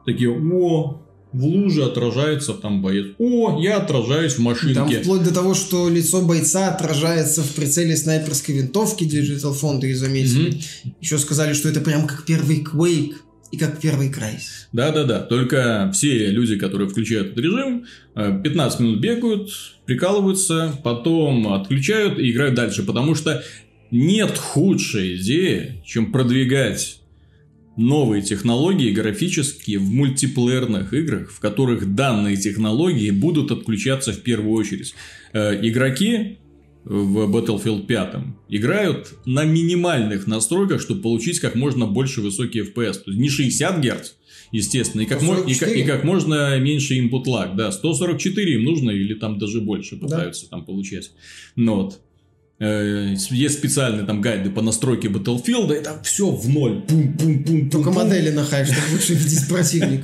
такие, о, в луже отражается там боец. О, я отражаюсь в машинке. Там вплоть до того, что лицо бойца отражается в прицеле снайперской винтовки Digital Foundry заметили. Угу. Еще сказали, что это прям как первый Quake и как первый Crysis. Да-да-да, только все люди, которые включают этот режим, 15 э, минут бегают, прикалываются, потом отключают и играют дальше, потому что нет худшей идеи, чем продвигать новые технологии графические в мультиплеерных играх, в которых данные технологии будут отключаться в первую очередь. Э, игроки в Battlefield 5 играют на минимальных настройках, чтобы получить как можно больше высокий FPS. То есть не 60 Гц, естественно, и как, мо- и, и как можно меньше input lag. Да, 144 им нужно или там даже больше пытаются да. там получать. Ну, вот. Э, есть специальные там гайды по настройке Battlefield, и там все в ноль. Пум, пум, пум, Только пум, модели на хай, чтобы лучше видеть противника.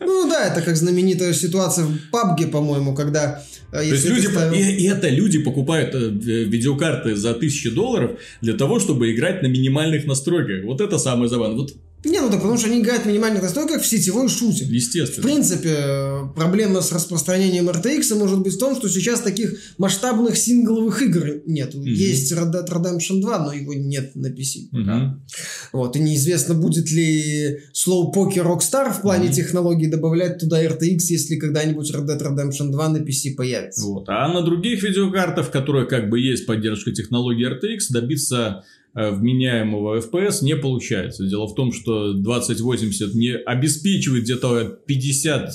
Ну да, это как знаменитая ситуация в PUBG, по-моему, когда э, То есть люди, ставил- и, и это люди покупают э, видеокарты за тысячи долларов для того, чтобы играть на минимальных настройках. Вот это самое забавное. Вот Не, ну так потому что они играют в минимальных настройках в сетевой шутер. В естественно. принципе, э, проблема с распространением RTX может быть в том, что сейчас таких масштабных сингловых игр нет. Есть Red Dead Redemption 2, но его нет на PC. Мгм. Вот, и неизвестно, будет ли Slowpoke Rockstar в плане Мгм. технологий добавлять туда RTX, если когда-нибудь Red Dead Redemption 2 на PC появится. Вот. А на других видеокартах, в которых как бы есть поддержка технологии RTX, добиться вменяемого FPS не получается. Дело в том, что 2080 не обеспечивает где-то 50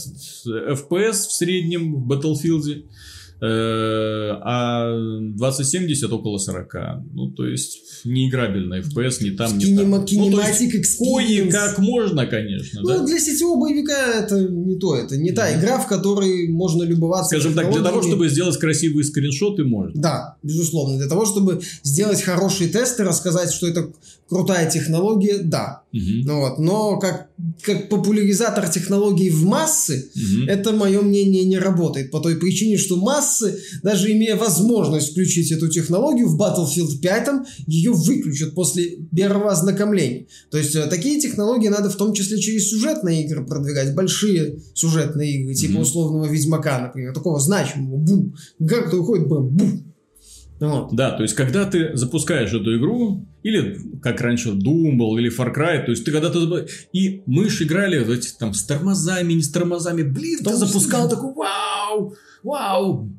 FPS в среднем в Battlefield, э, а 2070 около 40. Ну, то есть, неиграбельно FPS ни там, ни там. Кинема- Ну, то есть, Кинематик Experience. Кое-как можно, конечно, Ну, да? для сетевого боевика это не то. Это не та игра, в которой можно любоваться Скажем так, для того, чтобы сделать красивые скриншоты, можно. Да, безусловно. Для того, чтобы сделать хороший тест и рассказать, что это крутая технология, да. Ну вот. Но как, как популяризатор технологий в массы, Мгм. это мое мнение не работает. По той причине, что массы, даже имея возможность включить эту технологию в Battlefield 5, ее выключат после первого ознакомления. То есть э, такие технологии надо в том числе через сюжетные игры продвигать. Большие сюжетные игры, типа Мгм. условного Ведьмака, например. Такого значимого. Бум. Как-то уходит, бум. бум. Вот. Да, то есть, когда ты запускаешь эту игру, или как раньше Doom был, или Far Cry, то есть, ты когда-то... И мы ж играли вот эти, там с тормозами, не с тормозами. Блин, ты Да, запускал такой, вау, вау,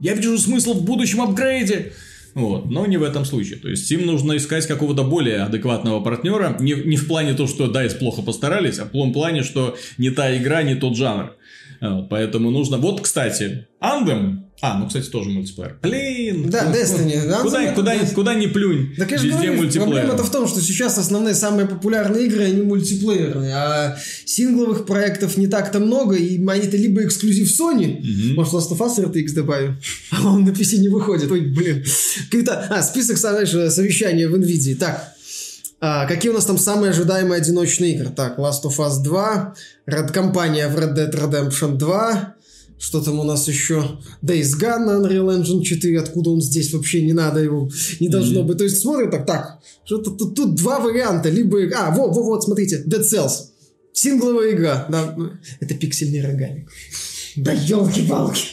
я вижу смысл в будущем апгрейде. Вот, но не в этом случае. То есть, им нужно искать какого-то более адекватного партнера. Не, не в плане то, что DICE плохо постарались, а в том плане, что не та игра, не тот жанр. Вот, поэтому нужно... Вот, кстати, Anthem... А, ну, кстати, тоже мультиплеер. Блин! Да, Destiny. да, Куда, Anthem, куда, Destiny. куда ни плюнь, Так я же везде говорю, мультиплеер. проблема-то в том, что сейчас основные самые популярные игры, они мультиплеерные, а сингловых проектов не так-то много, и они-то либо эксклюзив Sony, Мгм. может, Last of Us RTX добавим, а он на PC не выходит, ой, блин. Какие-то, а, список, знаешь, совещания в NVIDIA, так, а, какие у нас там самые ожидаемые одиночные игры? Так, Last of Us 2, Red компания в Red Dead Redemption 2, что там у нас еще? Days Gone на Unreal Engine 4, откуда он здесь вообще не надо его, не должно Мгм. быть. То есть смотрим так, так, что-то тут, тут два варианта, либо, а, вот, вот, вот, смотрите, Dead Cells, сингловая игра, да, это пиксельный рогалик. Да елки-палки.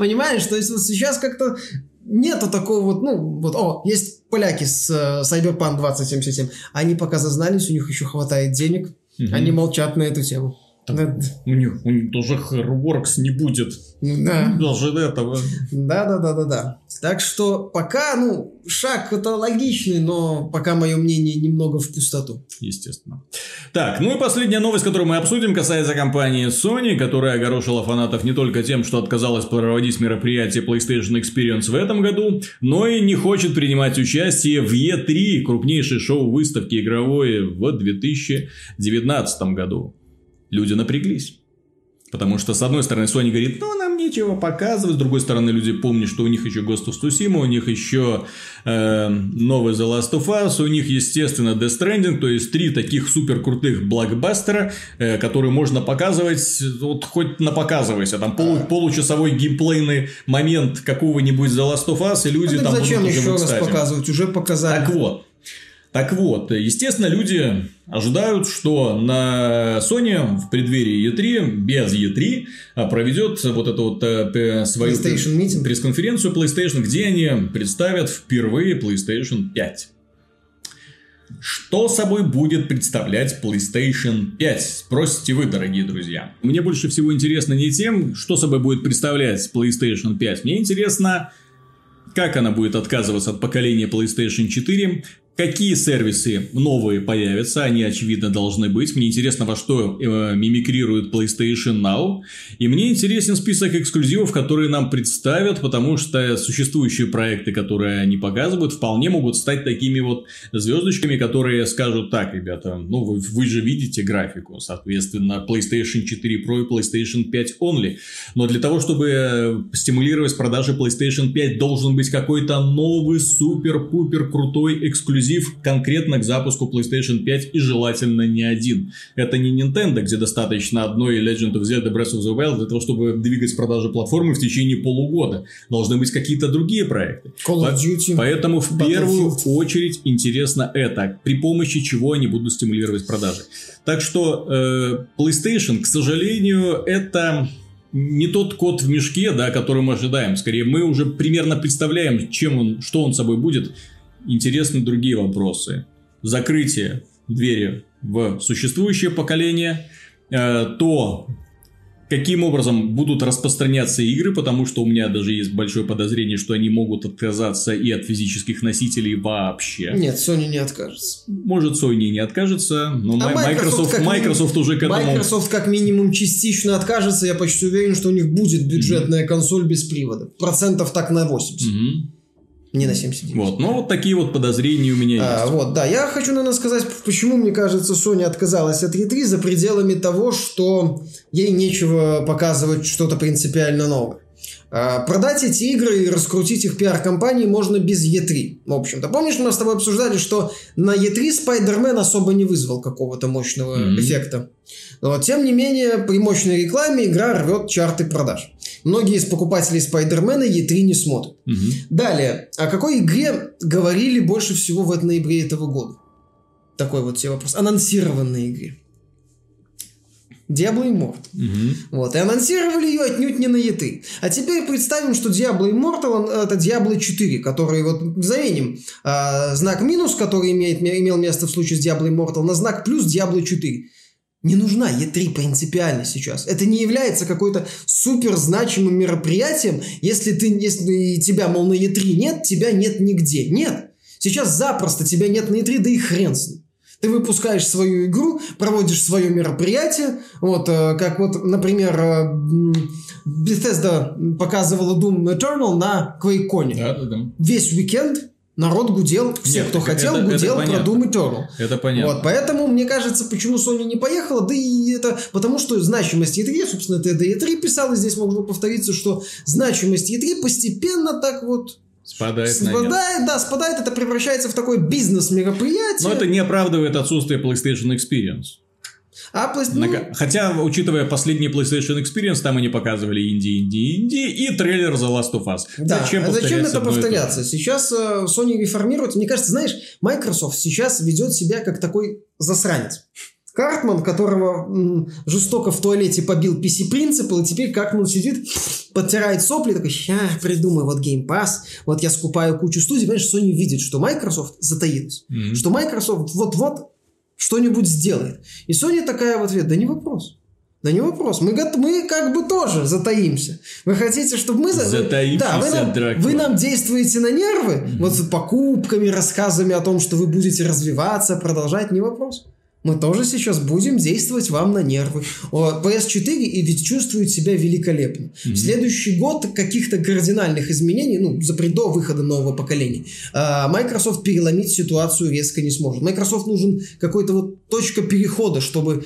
Понимаешь, то есть вот сейчас как-то нету такого вот, ну, вот, о, есть поляки с э, Cyberpunk 2077, они пока зазнались, у них еще хватает денег, они молчат на эту тему. Да, У них, у них тоже Hairworks не будет. да. Даже этого. Да, да, да, да, да. Так что пока, ну, шаг это логичный, но пока мое мнение немного в пустоту. Естественно. Так, ну и последняя новость, которую мы обсудим, касается компании Sony, которая огорошила фанатов не только тем, что отказалась проводить мероприятие PlayStation Experience в этом году, но и не хочет принимать участие в E3, крупнейшей шоу-выставки игровой в 2019 году. Люди напряглись. Потому что, с одной стороны, Sony говорит, ну, нам нечего показывать. С другой стороны, люди помнят, что у них еще Ghost of Tsushima, у них еще э, новый The Last of Us, у них, естественно, Death Stranding, то есть три таких супер крутых блокбастера, э, которые можно показывать, вот хоть на показывайся, там полу- получасовой геймплейный момент какого-нибудь The Last of Us, и люди так там зачем будут еще раз экстазе. показывать? Уже показали. Так вот. Так вот, естественно, люди ожидают, что на Sony в преддверии E3, без E3, а, проведет вот эту вот э, свою PlayStation пресс-конференцию PlayStation, где они представят впервые PlayStation 5. Что собой будет представлять PlayStation 5? Спросите вы, дорогие друзья. Мне больше всего интересно не тем, что собой будет представлять PlayStation 5. Мне интересно, как она будет отказываться от поколения PlayStation 4, Какие сервисы новые появятся, они, очевидно, должны быть. Мне интересно, во что э, мимикрирует PlayStation Now. И мне интересен список эксклюзивов, которые нам представят, потому что существующие проекты, которые они показывают, вполне могут стать такими вот звездочками, которые скажут, так, ребята, ну вы, вы же видите графику, соответственно, PlayStation 4 Pro и PlayStation 5 Only. Но для того, чтобы э, стимулировать продажи PlayStation 5, должен быть какой-то новый супер-пупер крутой эксклюзив эксклюзив конкретно к запуску PlayStation 5 и желательно не один. Это не Nintendo, где достаточно одной Legend of Zelda Breath of the Wild для того, чтобы двигать продажи платформы в течение полугода. Должны быть какие-то другие проекты. Call of Duty, Поэтому в первую очередь интересно это, при помощи чего они будут стимулировать продажи. Так что э, PlayStation, к сожалению, это не тот код в мешке, да, который мы ожидаем. Скорее, мы уже примерно представляем, чем он, что он собой будет интересны другие вопросы. Закрытие двери в существующее поколение, э, то каким образом будут распространяться игры, потому что у меня даже есть большое подозрение, что они могут отказаться и от физических носителей вообще. Нет, Sony не откажется. Может, Sony не откажется, но а Microsoft, Microsoft, Microsoft уже к этому... Microsoft как минимум частично откажется, я почти уверен, что у них будет бюджетная mm-hmm. консоль без привода. Процентов так на 80. Mm-hmm. Не на 79. Вот, но вот такие вот подозрения у меня а, есть. Вот, да. Я хочу, наверное, сказать, почему, мне кажется, Sony отказалась от E3 за пределами того, что ей нечего показывать что-то принципиально новое. А, продать эти игры и раскрутить их пиар-компании можно без E3. В общем-то, помнишь, мы с тобой обсуждали, что на E3 Spider-Man особо не вызвал какого-то мощного mm-hmm. эффекта. Но, тем не менее, при мощной рекламе игра рвет чарты продаж. Многие из покупателей Спайдермена E3 не смотрят. Угу. Далее, о какой игре говорили больше всего в ноябре этого года? Такой вот тебе вопрос. Анонсированной игре. Diablo Immortal. Угу. Вот. И анонсировали ее отнюдь не на E3. А теперь представим, что Diablo Immortal это Diablo 4, который вот заменим э, знак минус, который имеет, имел место в случае с Diablo Immortal, на знак плюс Diablo 4. Не нужна E3 принципиально сейчас. Это не является какой-то супер значимым мероприятием, если ты, если тебя, мол, на E3 нет, тебя нет нигде. Нет. Сейчас запросто тебя нет на E3, да и хрен с ним. Ты выпускаешь свою игру, проводишь свое мероприятие, вот, э, как вот, например, э, Bethesda показывала Doom Eternal на QuakeCon. Да, да, да. Весь уикенд Народ гудел, все, Нет, кто хотел, это, гудел это про Doom Eternal. Это понятно. Вот, поэтому, мне кажется, почему Sony не поехала, да и это потому, что значимость E3, собственно, это E3 писал, и здесь можно повториться, что значимость E3 постепенно так вот Спадает, спадает да, спадает, это превращается в такое бизнес-мероприятие. Но это не оправдывает отсутствие PlayStation Experience. А PlayStation... Ну... Хотя, учитывая последний PlayStation Experience, там они показывали инди, инди, инди и трейлер The Last of Us. Да, зачем, а зачем это повторяться? Сейчас э, Sony реформирует. Мне кажется, знаешь, Microsoft сейчас ведет себя как такой засранец. Картман, которого м, жестоко в туалете побил PC Principal, и теперь Картман сидит, подтирает сопли, такой, ща, придумаю, вот Game Pass, вот я скупаю кучу студий, понимаешь, Sony видит, что Microsoft затаилась, mm-hmm. что Microsoft вот-вот что-нибудь сделает. И Sony такая в ответ, да не вопрос. Да не вопрос. Мы, мы как бы тоже затаимся. Вы хотите, чтобы мы... Затаимся, да, вы нам, вы нам действуете на нервы, mm-hmm. вот с покупками, рассказами о том, что вы будете развиваться, продолжать, не вопрос. Мы тоже сейчас будем действовать вам на нервы. PS4 и ведь чувствует себя великолепно. Mm-hmm. В следующий год каких-то кардинальных изменений, ну, за до выхода нового поколения, а, Microsoft переломить ситуацию резко не сможет. Microsoft нужен какой-то вот точка перехода, чтобы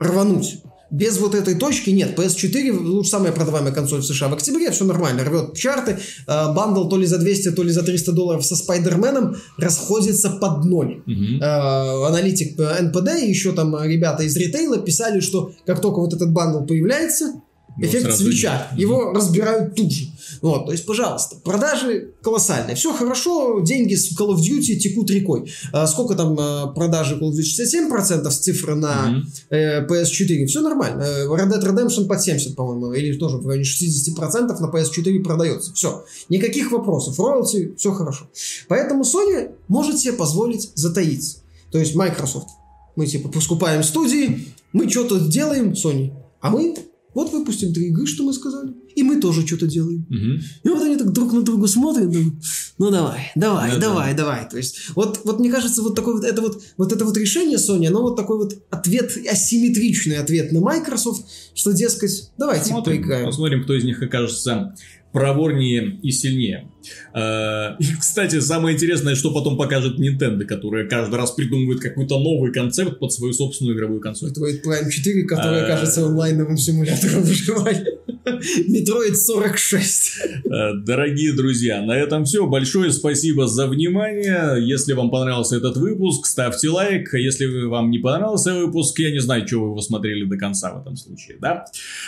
рвануть без вот этой точки нет. PS4 лучше самая продаваемая консоль в США в октябре, все нормально, рвет чарты. Э, бандл то ли за 200, то ли за 300 долларов со Spider-Man ом расходится под ноль. Угу. Э, аналитик NPD и еще там ребята из ритейла писали, что как только вот этот бандл появляется, Эффект свеча. Его разбирают тут же. Вот, то есть, пожалуйста, продажи колоссальные. Все хорошо, деньги с Call of Duty текут рекой. А сколько там а, продажи Call of Duty? 67% с цифры на mm-hmm. э, PS4. Все нормально. Э, Red Dead Redemption под 70, по-моему, или тоже в районе 60% на PS4 продается. Все. Никаких вопросов. Роялти, все хорошо. Поэтому Sony может себе позволить затаиться. То есть Microsoft. Мы типа поскупаем студии, мы что-то делаем, Sony, а мы Вот выпустим три игры, что мы сказали. И мы тоже что-то делаем. Мгм. И вот они так друг на друга смотрят, думают, ну давай, давай, Да-да. давай, давай. То есть, вот, вот мне кажется, вот такое вот, это вот, вот это вот решение Sony, оно вот такой вот ответ, асимметричный ответ на Microsoft, что, дескать, давайте Посмотрим, поиграем. посмотрим, кто из них окажется проворнее и сильнее. Э, и, Кстати, самое интересное, что потом покажет Nintendo, которая каждый раз придумывает какой-то новый концепт под свою собственную игровую консоль. Metroid Prime 4, который А. окажется онлайновым симулятором выживания. Metroid 46. Э, Дорогие друзья, на этом все. Большое спасибо за внимание. Если вам понравился этот выпуск, ставьте лайк. Если вам не понравился выпуск, я не знаю, что вы его смотрели до конца в этом случае, да?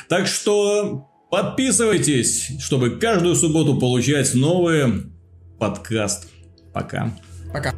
Так что подписывайтесь, чтобы каждую субботу получать новый подкаст. Пока. Пока.